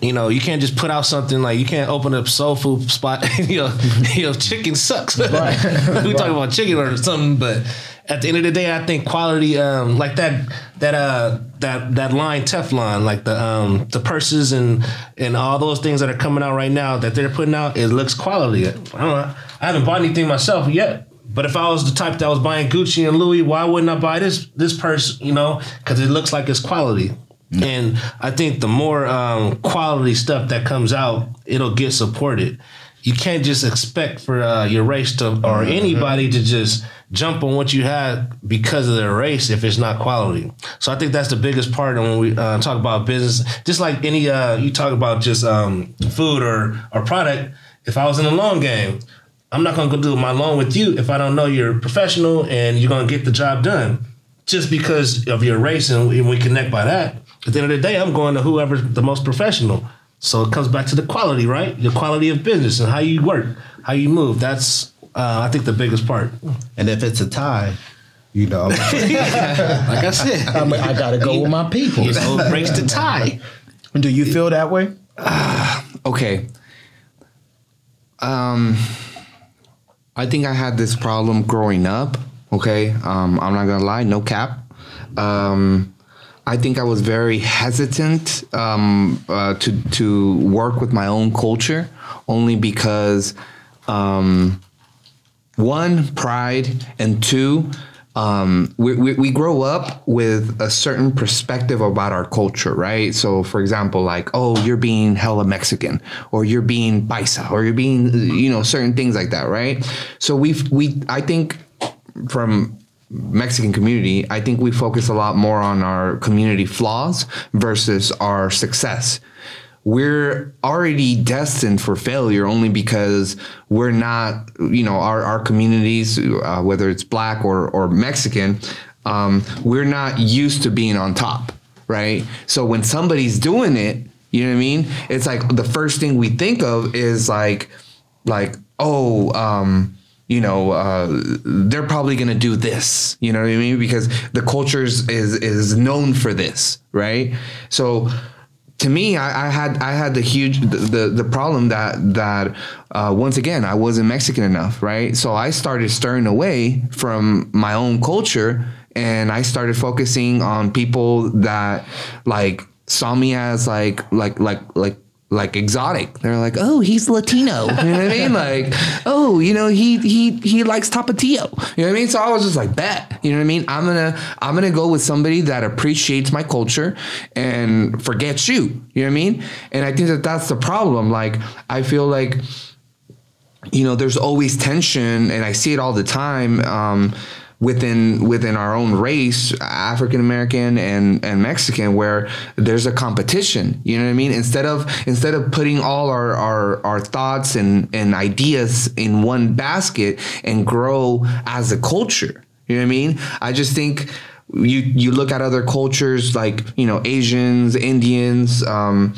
you know, you can't just put out something like you can't open up soul food spot. you know, you know, chicken sucks. Right. we talking about chicken or something, but at the end of the day, I think quality, um, like that, that, uh, that, that line Telfar, like the, um, the purses and and all those things that are coming out right now that they're putting out, it looks quality. I don't know. I haven't bought anything myself yet. But if I was the type that was buying Gucci and Louis, why wouldn't I buy this this purse? You know, because it looks like it's quality. And I think the more um, quality stuff that comes out, it'll get supported. You can't just expect for uh, your race to or anybody to just jump on what you had because of their race if it's not quality. So I think that's the biggest part when we uh, talk about business. Just like any, uh, you talk about just um, food or or product. If I was in a long game, I'm not gonna go do my loan with you if I don't know you're professional and you're gonna get the job done. Just because of your race and we, we connect by that. At the end of the day, I'm going to whoever's the most professional. So it comes back to the quality, right? The quality of business and how you work, how you move. That's uh, I think the biggest part. And if it's a tie, you know, Like I said, I, mean, I gotta go with my people. you know, it breaks the tie. Do you feel that way? okay. Um, I think I had this problem growing up. Okay, um, I'm not gonna lie, no cap. Um, I think I was very hesitant um, uh, to to work with my own culture, only because um, one pride and two um, we, we, we grow up with a certain perspective about our culture right so for example like oh you're being hella mexican or you're being paisa or you're being you know certain things like that right so we've we i think from Mexican community, I think we focus a lot more on our community flaws versus our success. We're already destined for failure only because we're not, you know, our, our communities, uh, whether it's black or, or Mexican, um, we're not used to being on top, right? So when somebody's doing it, you know what I mean? It's like the first thing we think of is like, like, oh, um, you know, uh, they're probably gonna do this. You know what I mean? Because the culture is, is known for this, right? So to me, I, I had I had the huge the the, the problem that that uh, once again I wasn't Mexican enough, right? So I started stirring away from my own culture, and I started focusing on people that like saw me as like like like like like exotic. They're like, oh, he's Latino. You know what I mean? Like, oh, you know, he he he likes Tapatío. You know what I mean? So I was just like, bet. You know what I mean? I'm gonna I'm gonna go with somebody that appreciates my culture and forgets you. You know what I mean? And I think that that's the problem. Like, I feel like you know, there's always tension, and I see it all the time. Um, within within our own race, African American and and Mexican, where there's a competition. You know what I mean? Instead of instead of putting all our our, our thoughts and and ideas in one basket and grow as a culture. You know what I mean? I just think you you look at other cultures like you know Asians, Indians. Um,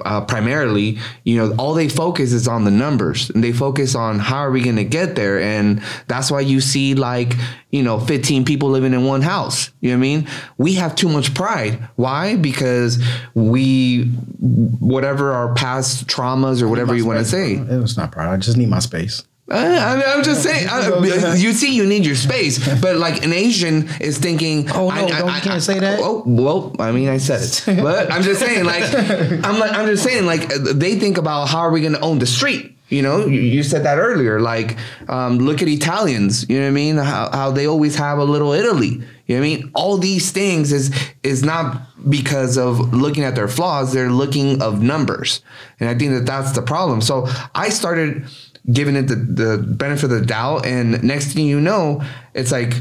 uh, primarily, you know, all they focus is on the numbers and they focus on how are we going to get there. And that's why you see like, you know, 15 people living in one house. You know what I mean? We have too much pride. Why? Because we, whatever our past traumas or whatever you want to say. It's not pride. I just need my space. I, I mean, I'm just saying. I, you see, you need your space, but like an Asian is thinking, Oh, no, I, don't- you can't say that? Oh, well, I mean, I said it, but I'm just saying, like, I'm like, I'm just saying, like, they think about how are we going to own the street. You know, you, you said that earlier. Like, um, look at Italians. You know what I mean? How, how they always have a little Italy. You know what I mean? All these things is is not because of looking at their flaws. They're looking of numbers, and I think that that's the problem. So I started giving it the, the benefit of the doubt, and next thing you know, it's like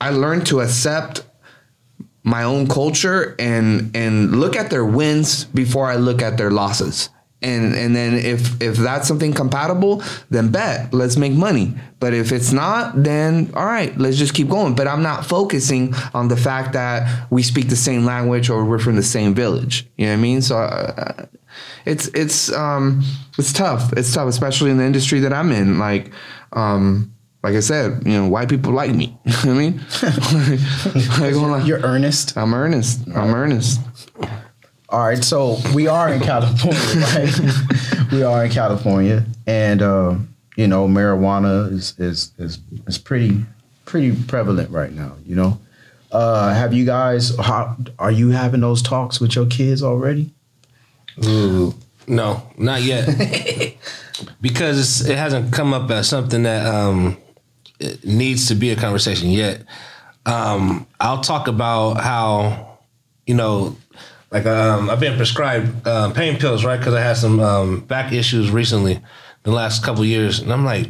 I learned to accept my own culture and and look at their wins before I look at their losses. And and then if if that's something compatible, then bet let's make money. But if it's not, then all right, let's just keep going. But I'm not focusing on the fact that we speak the same language or we're from the same village. You know what I mean? So uh, it's it's um it's tough. It's tough, especially in the industry that I'm in. Like um like I said, you know, white people like me. You know what I mean, like, hold on. You're earnest. I'm earnest. I'm earnest. All right, so we are in California, right? we are in California, and uh, you know, marijuana is is is is pretty pretty prevalent right now. You know, uh, have you guys? How, are you having those talks with your kids already? Ooh, no, not yet. because it hasn't come up as something that um, needs to be a conversation yet. Um, I'll talk about how, you know, like um, I've been prescribed uh, pain pills, right? Because I had some um, back issues recently, the last couple years, and I'm like,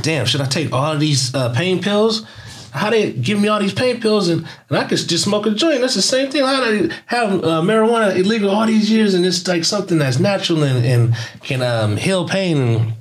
damn, should I take all of these uh, pain pills? How they give me all these pain pills and, and I could just smoke a joint? That's the same thing. How I have uh, marijuana illegal all these years and it's like something that's natural and, and can um, heal pain and,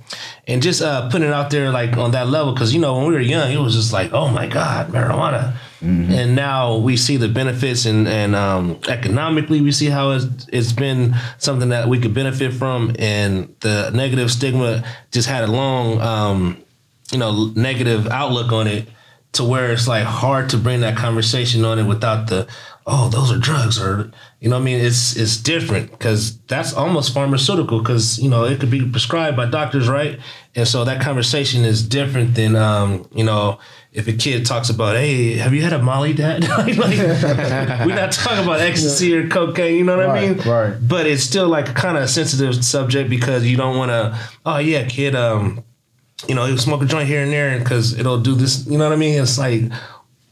and just uh, putting it out there like on that level because you know when we were young it was just like oh my god marijuana and now we see the benefits and and um, economically we see how it's, it's been something that we could benefit from. And the negative stigma just had a long um, you know negative outlook on it to where it's like hard to bring that conversation on it without the oh those are drugs or you know I mean? It's it's different because that's almost pharmaceutical because you know it could be prescribed by doctors right? And so that conversation is different than um, you know if a kid talks about hey have you had a Molly dad like, we're not talking about ecstasy or cocaine you know what I mean right. but it's still like kind of a sensitive subject because you don't want to oh yeah kid um you know, you smoke a joint here and there because it'll do this. You know what I mean? It's like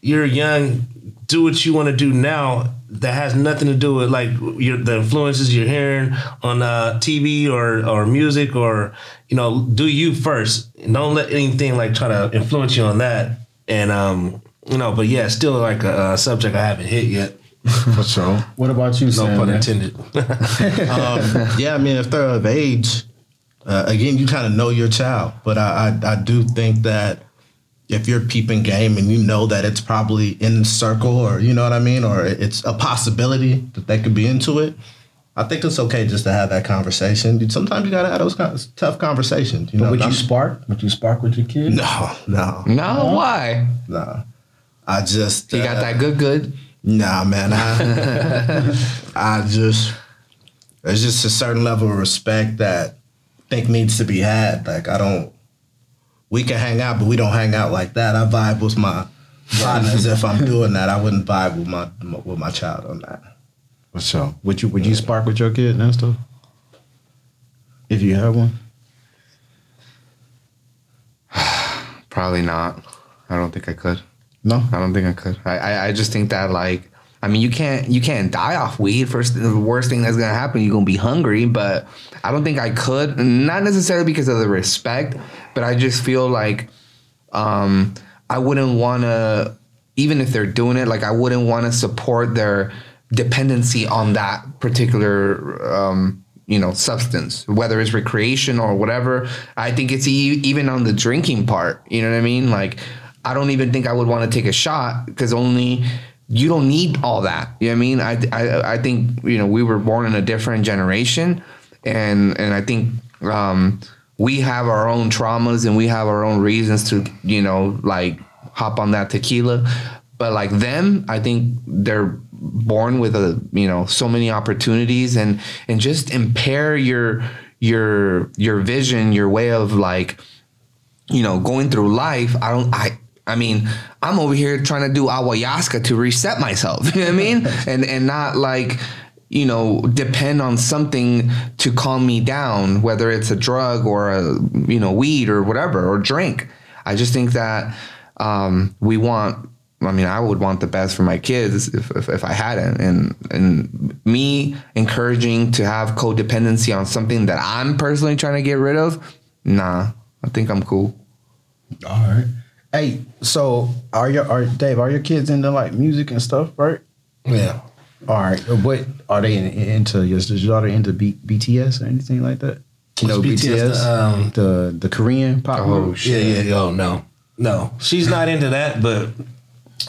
you're young, do what you want to do now. That has nothing to do with like your the influences you're hearing on uh, TV or or music or you know, do you first. Don't let anything like try to influence you on that. And um, you know, but yeah, still like a, a subject I haven't hit yet. For sure. What about you, No Sam? pun man? intended. um, yeah, I mean, if they're of age, uh, again, you kind of know your child. But I, I, I do think that if you're peeping game and you know that it's probably in the circle or, you know what I mean, or it's a possibility that they could be into it, I think it's okay just to have that conversation. Sometimes you got to have those kind of tough conversations. You know, Would you I'm- spark? Would you spark with your kid? No, no, No, why? no. I just. You got uh, that good, good. Nah, man. I, I just there's just a certain level of respect that I think needs to be had. Like I don't. We can hang out, but we don't hang out like that. I vibe with my partners. if I'm doing that, I wouldn't vibe with my with my child on that. For sure. Would you Would you spark with your kid and stuff? If you have one. Probably not. I don't think I could. No. I don't think I could. I, I, I just think that like I mean you can't you can't die off weed. First the worst thing that's gonna happen, you're gonna be hungry, but I don't think I could. Not necessarily because of the respect, but I just feel like um I wouldn't wanna even if they're doing it, like I wouldn't wanna support their dependency on that particular um you know substance whether it's recreation or whatever. I think it's e- even on the drinking part you know what i mean? Like i don't even think i would want to take a shot because only you don't need all that you know what i mean? I, I i think you know we were born in a different generation and and i think um we have our own traumas and we have our own reasons to you know like hop on that tequila. But like them i think they're born with a you know so many opportunities and and just impair your your your vision your way of like you know going through life i don't i I mean, I'm over here trying to do ayahuasca to reset myself. You know what I mean? and and not like, you know, depend on something to calm me down, whether it's a drug or a you know weed or whatever or drink. I just think that um, we want. I mean, I would want the best for my kids if, if, if I had it, and and me encouraging to have codependency on something that I'm personally trying to get rid of. Nah, I think I'm cool. All right. Hey, so are your are Dave? Are your kids into like music and stuff? Right. yeah. All right. What are they in, into? Is your daughter into B, BTS or anything like that? You know BTS? BTS, The, um, the the Korean pop. Oh, group? shit. Yeah, yeah, oh no, no, she's not into that. But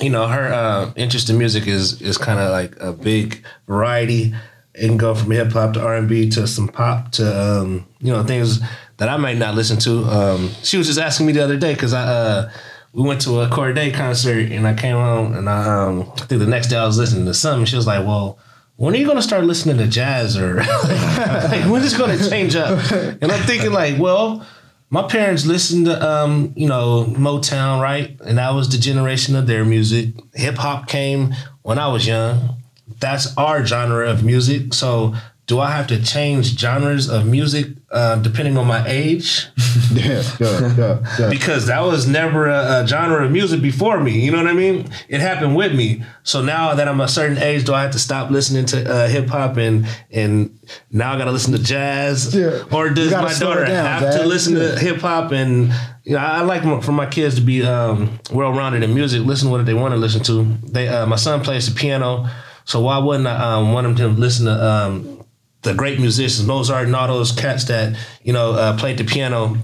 you know, her uh, interest in music is is kind of like a big variety. It can go from hip hop to R and B to some pop to um, you know things that I might not listen to. Um, she was just asking me the other day because I uh, we went to a Cordae concert and I came home and I, um, I think the next day I was listening to something. She was like, "Well, when are you gonna start listening to jazz or like, when is it gonna change up?" And I'm thinking like, well. My parents listened to, um, you know, Motown, right? And that was the generation of their music. Hip hop came when I was young. That's our genre of music. So do I have to change genres of music uh, depending on my age? Yeah, yeah, yeah, yeah. because that was never a, a genre of music before me. You know what I mean? It happened with me. So now that I'm a certain age, do I have to stop listening to uh, hip hop and and now I got to listen to jazz? Yeah. Or does my daughter down, have Dad. to listen to hip hop? And you know, I like for my kids to be um, well rounded in music. Listen to what they want to listen to. They uh, my son plays the piano, so why wouldn't I um, want him to listen to um, the great musicians, Mozart and all those cats that you know uh, played the piano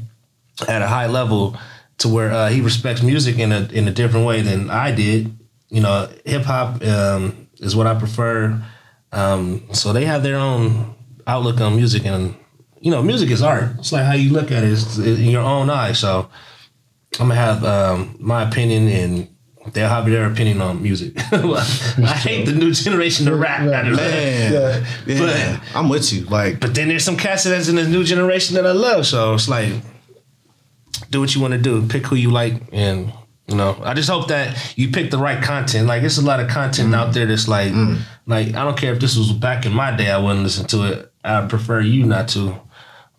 at a high level to where uh, he respects music in a in a different way than I did. You know, hip hop um, is what I prefer. Um, so they have their own outlook on music, and you know, music is art. It's like how you look at it it's in your own eyes. So I'm gonna have um, my opinion, and they'll have their opinion on music. I hate the new generation of rap. Right. Man, Yeah. yeah, I'm with you. Like, But then there's some cats that's in this new generation that I love. So it's like, do what you want to do. Pick who you like, and you know, I just hope that you pick the right content. Like, it's a lot of content out there that's like, like I don't care if this was back in my day, I wouldn't listen to it. I prefer you not to.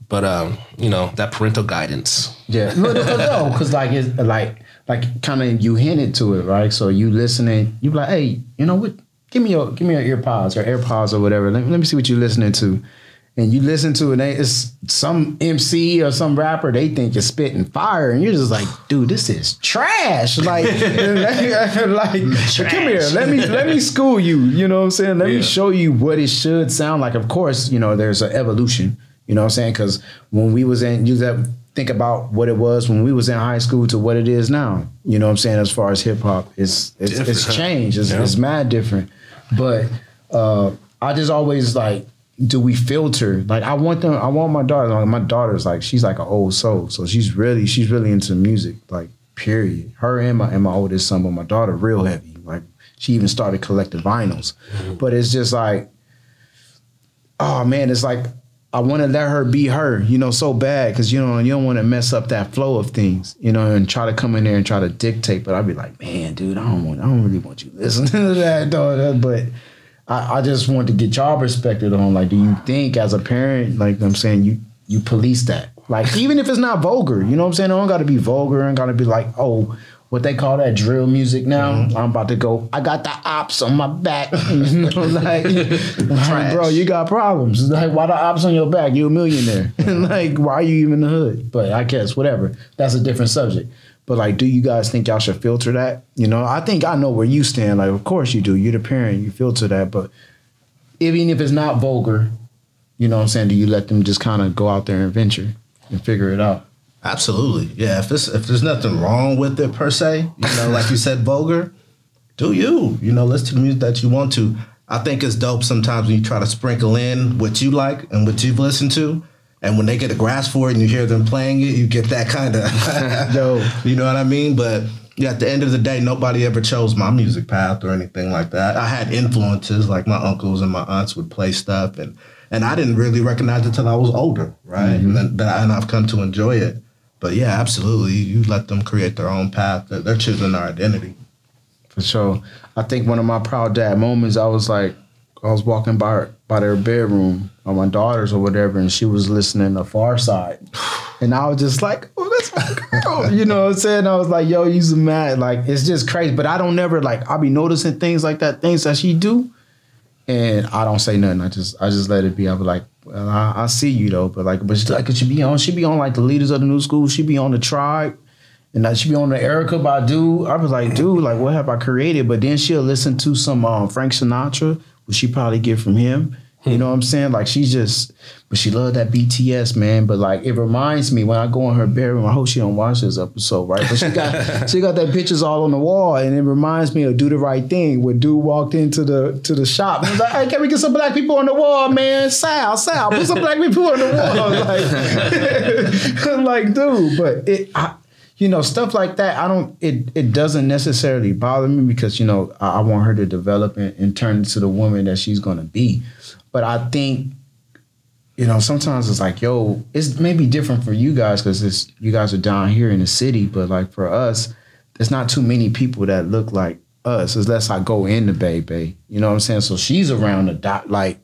But um, you know, that parental guidance. Yeah, no, no, no, because like it's like like kind of you hinted to it, right? So you listening, you like, hey, you know what? Give me your give me your ear pods or AirPods or whatever. Let, let me see what you're listening to. And you listen to it, and it's some MC or some rapper. They think you're spitting fire, and you're just like, dude, this is trash. Like, like, come here, let me let me school you. You know what I'm saying? Let me show you what it should sound like. Of course, you know there's an evolution. You know what I'm saying? Because when we was in, you that think about what it was when we was in high school to what it is now. You know what I'm saying? As far as hip hop, it's it's, it's changed. It's, Yeah. it's mad different. But uh, I just always like, do we filter? Like I want them. I want my daughter. Like my daughter's like she's like an old soul, so she's really she's really into music. Like period. Her and my and my oldest son, but my daughter real heavy. Like she even started collecting vinyls. But it's just like oh man, it's like I want to let her be her, you know, so bad because you know you don't want to mess up that flow of things, you know, and try to come in there and try to dictate. But I'd be like, man, dude, I don't want, I don't really want you listening to that, though. But I, I just want to get y'all perspective on, like, do you think as a parent, like I'm saying, you you police that, like even if it's not vulgar, you know what I'm saying? It don't got to be vulgar and got to be like, oh. What they call that drill music now? Mm-hmm. I'm about to go. I got the ops on my back. you know, like, like, bro, you got problems. Like, why the ops on your back? You a millionaire. like, why are you even in the hood? But I guess whatever. That's a different subject. But like, do you guys think y'all should filter that? You know, I think I know where you stand. Like, of course you do. You're the parent. You filter that. But even if it's not vulgar, you know what I'm saying? Do you let them just kind of go out there and venture and figure it out? Absolutely. Yeah. If it's if there's nothing wrong with it per se, you know, like you said, vulgar, do you. You know, listen to the music that you want to. I think it's dope sometimes when you try to sprinkle in what you like and what you've listened to. And when they get a grasp for it and you hear them playing it, you get that kind of Yo. You know what I mean? But yeah, at the end of the day, nobody ever chose my music path or anything like that. I had influences like my uncles and my aunts would play stuff and and I didn't really recognize it till I was older, right? Mm-hmm. And then and I've come to enjoy it. But yeah, absolutely. You let them create their own path. They're, choosing their identity. For sure. I think one of my proud dad moments, I was like, I was walking by by their bedroom on my daughters or whatever, and she was listening to Pharcyde. And I was just like, oh, that's my girl. you know what I'm saying? I was like, yo, you's mad. Like, it's just crazy. But I don't never like I'll be noticing things like that, things that she do. And I don't say nothing. I just I just let it be. I be like, well, I, I see you though, but like, but she, like, she be on, she be on like the leaders of the new school. She be on the tribe. And that she be on the Erykah Badu. I was like, dude, like, what have I created? But then she'll listen to some um, Frank Sinatra, which she probably get from him. You know what I'm saying? Like she's just, but she loved that BTS man. But like it reminds me when I go in her bedroom. I hope she don't watch this episode, right? But she got she got that pictures all on the wall, and it reminds me of Do the Right Thing. When dude walked into the to the shop, he was like, "Hey, can we get some black people on the wall, man? Sal, Sal, put some black people on the wall." Like, like dude, but it. I, you know, stuff like that, I don't. It it doesn't necessarily bother me because you know I, I want her to develop and, and turn into the woman that she's going to be. But I think, you know, sometimes it's like, yo, it's maybe different for you guys because it's you guys are down here in the city, but like for us, there's not too many people that look like us unless I go in the Bay Bay. You know what I'm saying? So she's around the dot like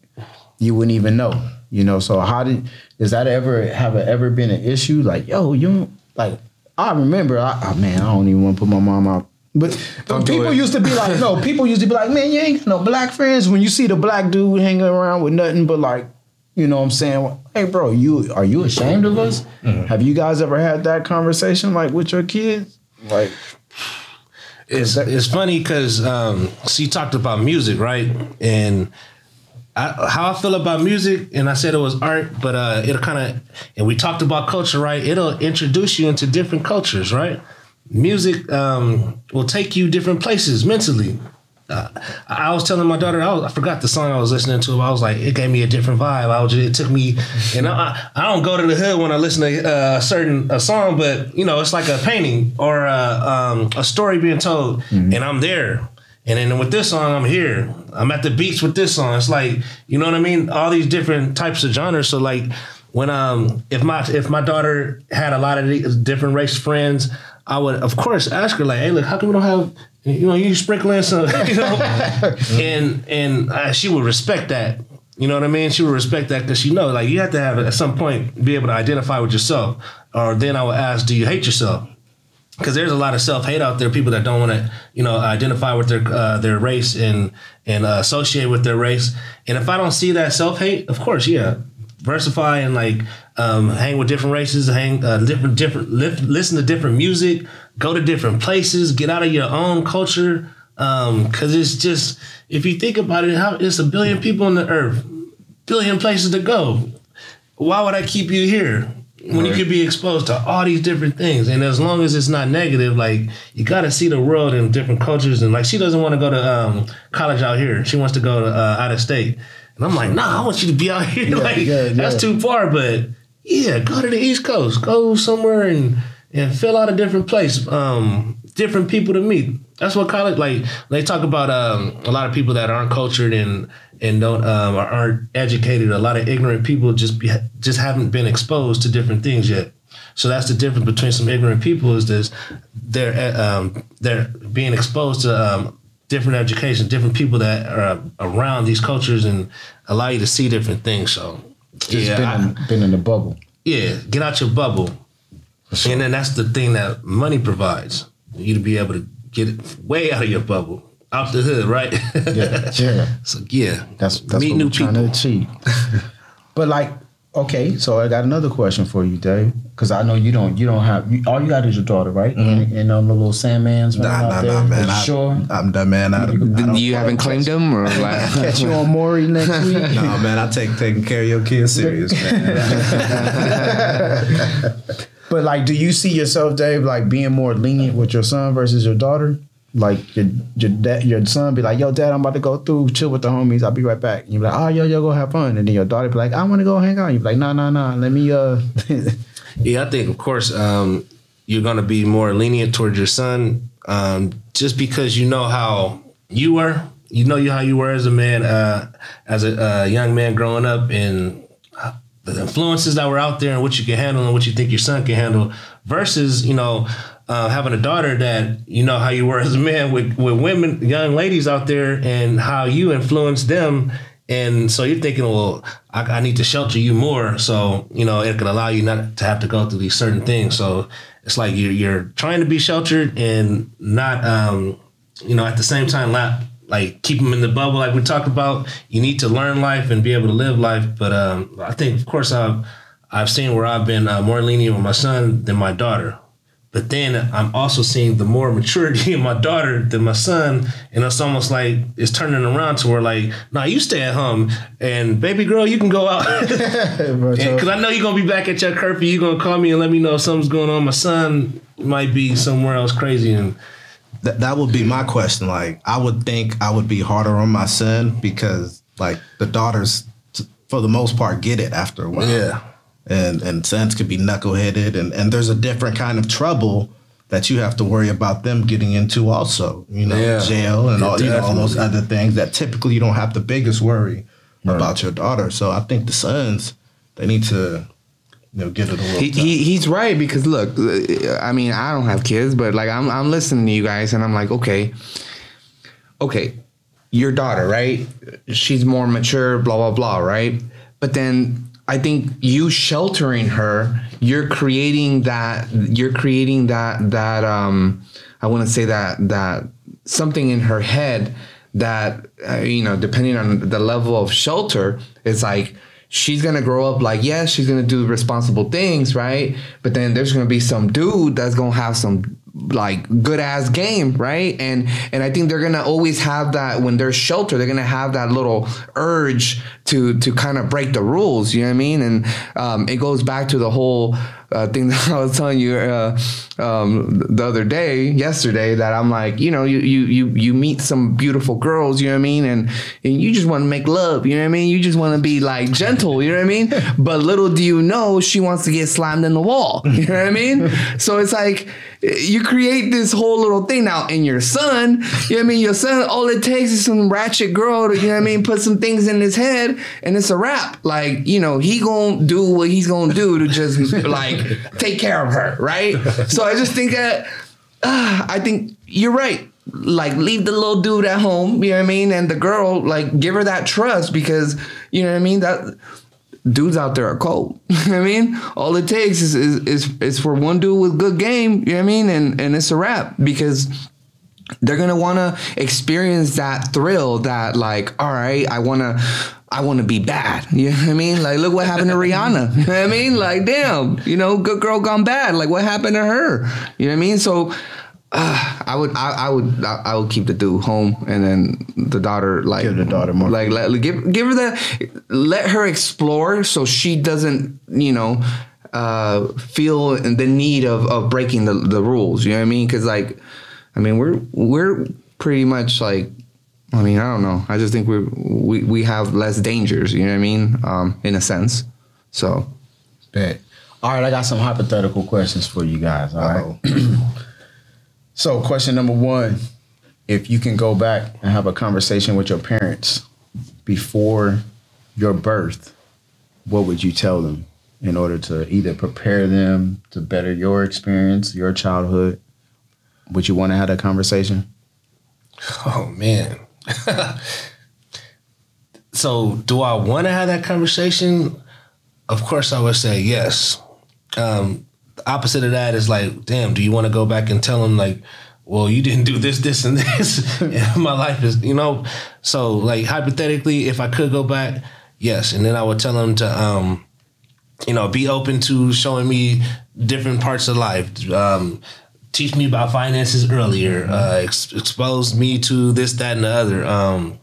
you wouldn't even know. You know, so how did does that ever have ever been an issue? Like, yo, you like I remember, I, oh man, I don't even want to put my mom out. But Don't people used to be like, no, people used to be like, man, you ain't got no black friends. When you see the black dude hanging around with nothing but like, you know what I'm saying? Hey, bro, you are you ashamed of us? Mm-hmm. Have you guys ever had that conversation like with your kids? Like, It's it's funny because um, so you talked about music, right? And I, how I feel about music, and I said it was art, but uh, it'll kind of, and we talked about culture, right? It'll introduce you into different cultures, right? Music um, will take you different places mentally. Uh, I was telling my daughter, I, was, I forgot the song I was listening to. I was like, it gave me a different vibe. I was, it took me, and I, I don't go to the hood when I listen to uh, a certain a song, but you know, it's like a painting or a, um, a story being told, and I'm there. And then with this song, I'm here. I'm at the beach with this song. It's like, you know what I mean? All these different types of genres. So like, when um, if my if my daughter had a lot of different race friends, I would of course ask her like, hey, look, how come we don't have, you know, you sprinkle in some, you know, and and uh, she would respect that. You know what I mean? She would respect that because she know like you have to have at some point be able to identify with yourself. Or then I would ask, do you hate yourself? because there's a lot of self hate out there. People that don't want to, you know, identify with their uh, their race and and uh, associate with their race. And if I don't see that self hate, of course, yeah, versify and like um, hang with different races, hang uh, different different li- listen to different music, go to different places, get out of your own culture. Because it's just if you think about it, how it's a billion people on the earth, billion places to go. Why would I keep you here? when you could be exposed to all these different things. And as long as it's not negative, like you got to see the world in different cultures. And like she doesn't want to go to um, college out here; she wants to go to uh, out of state. And I'm like, nah, I want you to be out here. like yeah, that's too far. But yeah, go to the East Coast, go somewhere and and fill out a different place, um, different people to meet. That's what college like. They talk about um, a lot of people that aren't cultured and and don't um, aren't educated. A lot of ignorant people just be, just haven't been exposed to different things yet. So that's the difference between some ignorant people is this they're um, they're being exposed to um, different education, different people that are around these cultures and allow you to see different things. So just yeah, been, I- in, been in the bubble. yeah, get out your bubble. And then that's the thing that money provides. You to be able to get it way out of your bubble. Out the hood, right? Yeah, yeah. so yeah. That's that's meet what new we're trying to achieve. but like, okay, so I got another question for you, Dave, because I know you don't you don't have you, all you got is your daughter, right? Mm-hmm. And, and on the little Sandman's running Nah, out nah, there. nah, man. You I, sure. I'm done, man. I, I don't, you haven't claimed them or like Catch you on Maury next week. no, man. I take taking care of your kids serious, man. But like, do you see yourself, Dave, like being more lenient with your son versus your daughter? Like your your dad, your son be like, "Yo, dad, I'm about to go through, chill with the homies. I'll be right back." And you be like, "Oh, yo, yo, go have fun." And then your daughter be like, "I want to go hang out." You be like, "Nah, nah, nah. Let me uh." Yeah, I think of course um, you're gonna be more lenient towards your son, um, just because you know how you were. You know you how you were as a man, uh, as a uh, young man growing up, and the influences that were out there, and what you can handle, and what you think your son can handle, versus you know. Uh, having a daughter that you know how you were as a man with, with women, young ladies out there, and how you influenced them and so you're thinking, well, I, I need to shelter you more, so you know it could allow you not to have to go through these certain things. So it's like you're you're trying to be sheltered and not, um, you know, at the same time, not like keep them in the bubble like we talked about. You need to learn life and be able to live life. But um, I think, of course, I've I've seen where I've been uh, more lenient with my son than my daughter. But then I'm also seeing the more maturity in my daughter than my son, and it's almost like it's turning around to where like, nah, you stay at home, and baby girl, you can go out. Because I know you're gonna be back at your curfew. You're gonna call me and let me know if something's going on. My son might be somewhere else crazy, and That that would be my question. Like, I would think I would be harder on my son because, like, the daughters, for the most part, get it after a while. yeah, and and sons could be knuckleheaded, and and there's a different kind of trouble that you have to worry about them getting into also. You know, Yeah. jail and Yeah, all you know all those other things that typically you don't have the biggest worry about your daughter. So I think the sons they need to you know get it a little. He, he he's right because look, I mean, I don't have kids, but like I'm I'm listening to you guys and I'm like, okay, okay, your daughter, right? She's more mature, blah blah blah, right? But then I think you sheltering her, you're creating that you're creating that that um I want to say that that something in her head that uh, you know depending on the level of shelter is like she's gonna grow up like yes she's gonna do responsible things right? But then there's gonna be some dude that's gonna have some like good ass game right? And and i think they're gonna always have that when there's shelter they're gonna have that little urge to to kind of break the rules you know what i mean? And um, it goes back to the whole uh, thing that I was telling you uh, um, the other day, yesterday, that I'm like, you know, you you you you meet some beautiful girls, you know what I mean, and and you just want to make love, you know what I mean, you just want to be like gentle, you know what I mean, but little do you know, she wants to get slammed in the wall, you know what I mean, so it's like you create this whole little thing. Now in your son, you know what I mean, your son, all it takes is some ratchet girl to, you know what I mean, put some things in his head, and it's a wrap, like you know, he gonna do what he's gonna do to just like take care of her, right? So I just think that uh, I think you're right. Like leave the little dude at home, you know what I mean, and the girl like give her that trust because you know what I mean that dudes out there are cold. You know what I mean? All it takes is is, is is for one dude with good game, you know what I mean, and and it's a wrap because they're gonna want to experience that thrill that like all right i want to i want to be bad. You know what i mean? Like look what happened to rihanna. You know what i mean? Like damn you know good girl gone bad. Like what happened to her? You know what i mean? So uh, I would, I, I would, I, I would keep the dude home, and then the daughter, like, Give the daughter more like, let, give, give her the, let her explore, so she doesn't, you know, uh, feel the need of, of breaking the, the rules. You know what I mean? Because like, I mean, we're we're pretty much like, I mean, I don't know. I just think we're we we have less dangers. You know what I mean? Um, in a sense. So Bet. All right, I got some hypothetical questions for you guys. All right. so, question number one: If you can go back and have a conversation with your parents before your birth, what would you tell them in order to either prepare them to better your experience, your childhood? Would you want to have that conversation? Oh man. so do I want to have that conversation? Of course I would say yes. Um, the opposite of that is like, damn, do you want to go back and tell them like, well, you didn't do this, this, and this. my life is, you know. So like hypothetically, if I could go back, yes. And then I would tell them to um, you know, be open to showing me different parts of life. Um, teach me about finances earlier. Uh, ex- expose me to this, that, and the other. Um,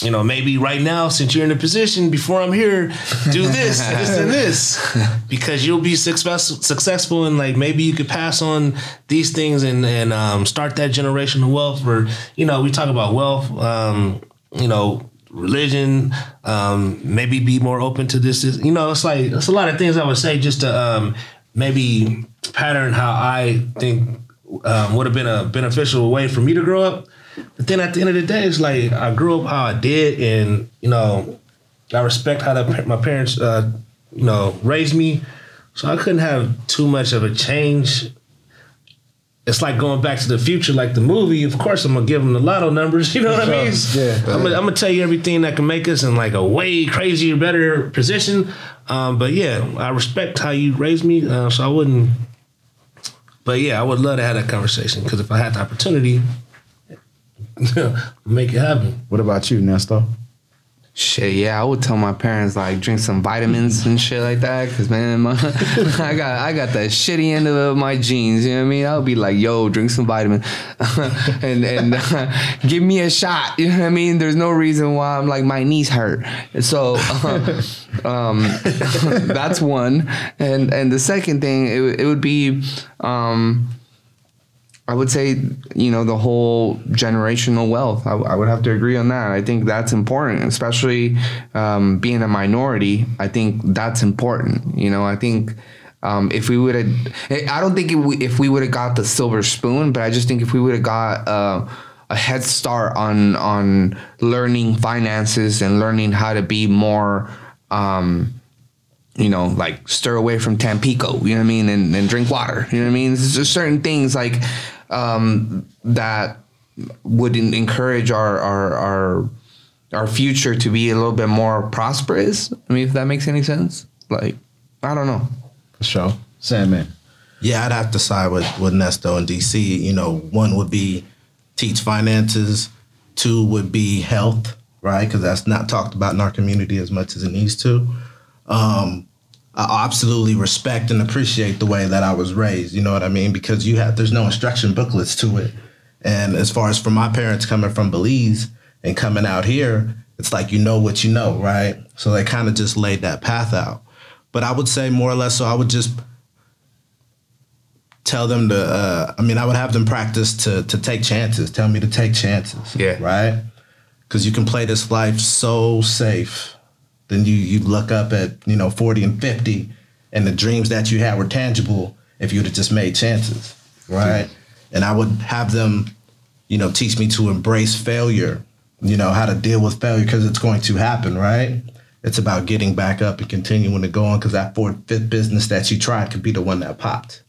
you know, maybe right now, since you're in a position, before I'm here, do this, this, and this, because you'll be success, successful, and like maybe you could pass on these things and and um, start that generational wealth. Or you know, we talk about wealth. Um, you know, religion. Um, maybe be more open to this. You know, it's like it's a lot of things I would say just to um, maybe pattern how I think um, would have been a beneficial way for me to grow up. But then at the end of the day, it's like I grew up how I did, and you know, I respect how the, my parents, uh, you know, raised me. So I couldn't have too much of a change. It's like going back to the future, like the movie. Of course, I'm gonna give them the lotto numbers. You know what I mean? Yeah. I'm gonna, I'm gonna tell you everything that can make us in like a way crazier, better position. Um, but yeah, I respect how you raised me, uh, so I wouldn't. But yeah, I would love to have that conversation because if I had the opportunity, make it happen. What about you, Nesto? Shit, yeah, I would tell my parents like drink some vitamins and shit like that, cause man, my, I got I got the shitty end of my genes. You know what I mean? I would be like, yo, drink some vitamin, and and uh, give me a shot. You know what I mean? There's no reason why I'm like my knees hurt. So uh, um, that's one, and and the second thing it, it would be. Um, I would say, you know, the whole generational wealth. I, I would have to agree on that. I think that's important, especially um, being a minority. I think that's important. You know, I think um, if we would have, I don't think if we, if we would have got the silver spoon, but I just think if we would have got uh, a head start on on learning finances and learning how to be more. Um, you know, like stir away from Tampico, you know what I mean, and, and drink water, you know what I mean. There's just certain things like um, that would en- encourage our, our our our future to be a little bit more prosperous. I mean, if that makes any sense. Like, I don't know. For sure. Sandman. Yeah, I'd have to side with, with Nesto and DC. You know, one would be teach finances, two would be health, right? Because that's not talked about in our community as much as it needs to. Um, I absolutely respect and appreciate the way that I was raised. You know what I mean? Because you have there's no instruction booklets to it. And as far as for my parents coming from Belize and coming out here, it's like you know what you know, right? So they kind of just laid that path out. But I would say more or less, so I would just tell them to. Uh, I mean, I would have them practice to to take chances. Tell me to take chances. Yeah. Right. Because you can play this life so safe. Then you you look up at you know forty and fifty, and the dreams that you had were tangible if you'd have just made chances. Right. And I would have them, you know, teach me to embrace failure. You know how to deal with failure because it's going to happen. Right. It's about getting back up and continuing to go on because that fourth, fifth business that you tried could be the one that popped.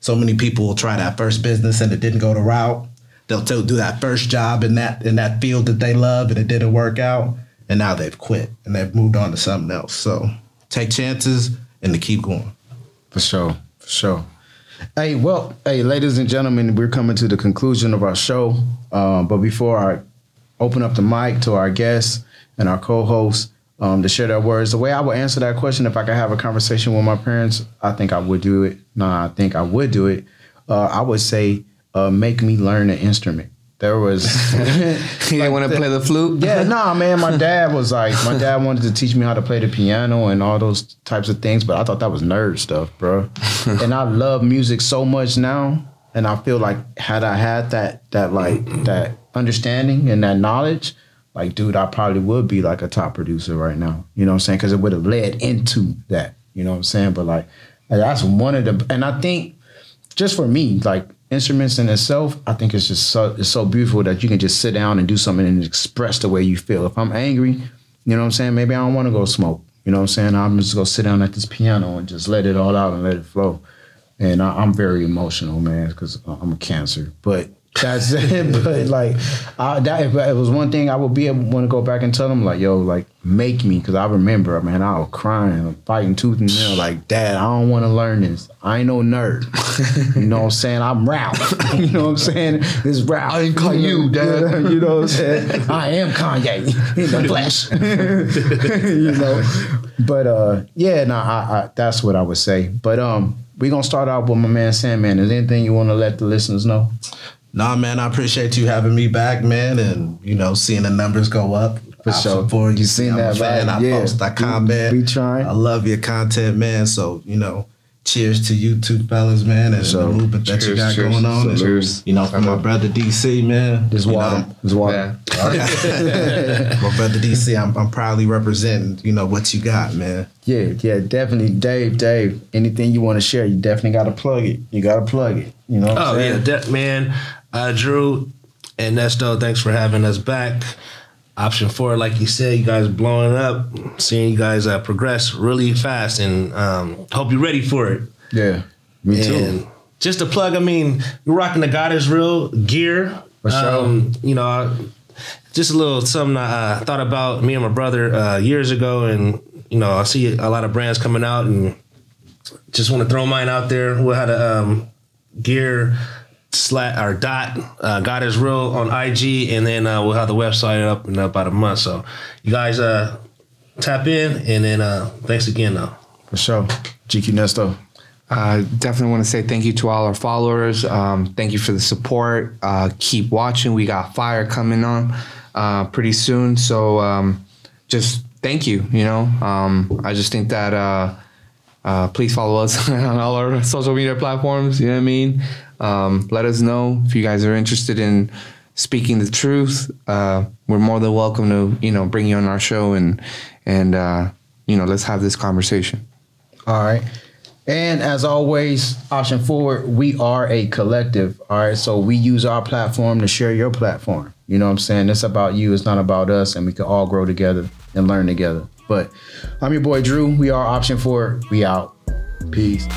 So many people will try that first business and it didn't go the route. They'll do that first job in that in that field that they love and it didn't work out, and now they've quit and they've moved on to something else. So take chances and to keep going. For sure. For sure. Hey, well, hey, ladies and gentlemen, we're coming to the conclusion of our show. Um, but before I open up the mic to our guests and our co-hosts um, to share their words, the way I would answer that question, if I could have a conversation with my parents, I think I would do it. No, I think I would do it. Uh, I would say, uh, make me learn an instrument. There was You didn't want to play the flute? yeah, nah, man. My dad was like, my dad wanted to teach me how to play the piano and all those types of things, but I thought that was nerd stuff, bro. and I love music so much now, and I feel like had I had that that like that understanding and that knowledge, like, dude, I probably would be like a top producer right now. You know what I'm saying? Because it would have led into that. You know what I'm saying? But like, that's one of the, and I think just for me, like instruments in itself, I think it's just so it's so beautiful that you can just sit down and do something and express the way you feel. If I'm angry, you know what I'm saying? Maybe I don't want to go smoke. You know what I'm saying? I'm just gonna sit down at this piano and just let it all out and let it flow. And I, I'm very emotional, man, because I'm a cancer. But that's it. But like, I, that if it was one thing, I would be able want to go back and tell them like, yo, like make me, because I remember, man, I was crying, fighting tooth and nail, like, Dad, I don't want to learn this. I ain't no nerd. you know what I'm saying? I'm Ralph. you know what I'm saying? This Ralph. I ain't call you Dad. you know what I'm saying? I am Kanye in the flesh. you know. But uh, yeah, no, I, I, that's what I would say. But um, we're gonna start out with my man Sandman. Is there anything you want to let the listeners know? Nah, man, I appreciate you having me back, man, and you know, seeing the numbers go up. For I sure. support you. You seen I'm that, a fan. right? I Yeah. post, I We- comment. we trying. I love your content, man. So you know, cheers to you two fellas, man, and sure. the movement that you got cheers. going on. And, Cheers. You know, for my brother DC, man. This you water. know, This water. Yeah. my brother DC, I'm, I'm proudly representing. You know what you got, man. Yeah, yeah, definitely. Dave, Dave, anything you want to share, you definitely got to plug it. You got to plug it. You know what I'm Oh yeah, de- man. Uh, Drew and Nesto, thanks for having us back. Option Forward, like you said, you guys blowing up. Seeing you guys uh, progress really fast, and um, hope you're ready for it. Yeah, me too. And just a plug, I mean, you're rocking the God is Real gear. For sure. Um, you know, I- just a little something I uh, thought about me and my brother uh, years ago, and you know, I see a lot of brands coming out, and just want to throw mine out there. We had a um, gear slat or dot uh, God is real on IG, and then uh, we'll have the website up in about a month. So you guys uh, tap in, and then uh, thanks again. Though. For sure. GQ Nesto. Uh, definitely want to say thank you to all our followers. Um, thank you for the support. Uh, keep watching. We got fire coming on uh, pretty soon. So um, just thank you. You know, um, I just think that uh, uh, please follow us on all our social media platforms. You know what I mean? Um, let us know if you guys are interested in speaking the truth. Uh, we're more than welcome to you know bring you on our show and and uh, you know let's have this conversation. All right. And as always, option forward, we are a collective. All right. So we use our platform to share your platform. You know what I'm saying? It's about you, it's not about us, and we can all grow together and learn together. But I'm your boy Drew. We are option forward. We out. Peace.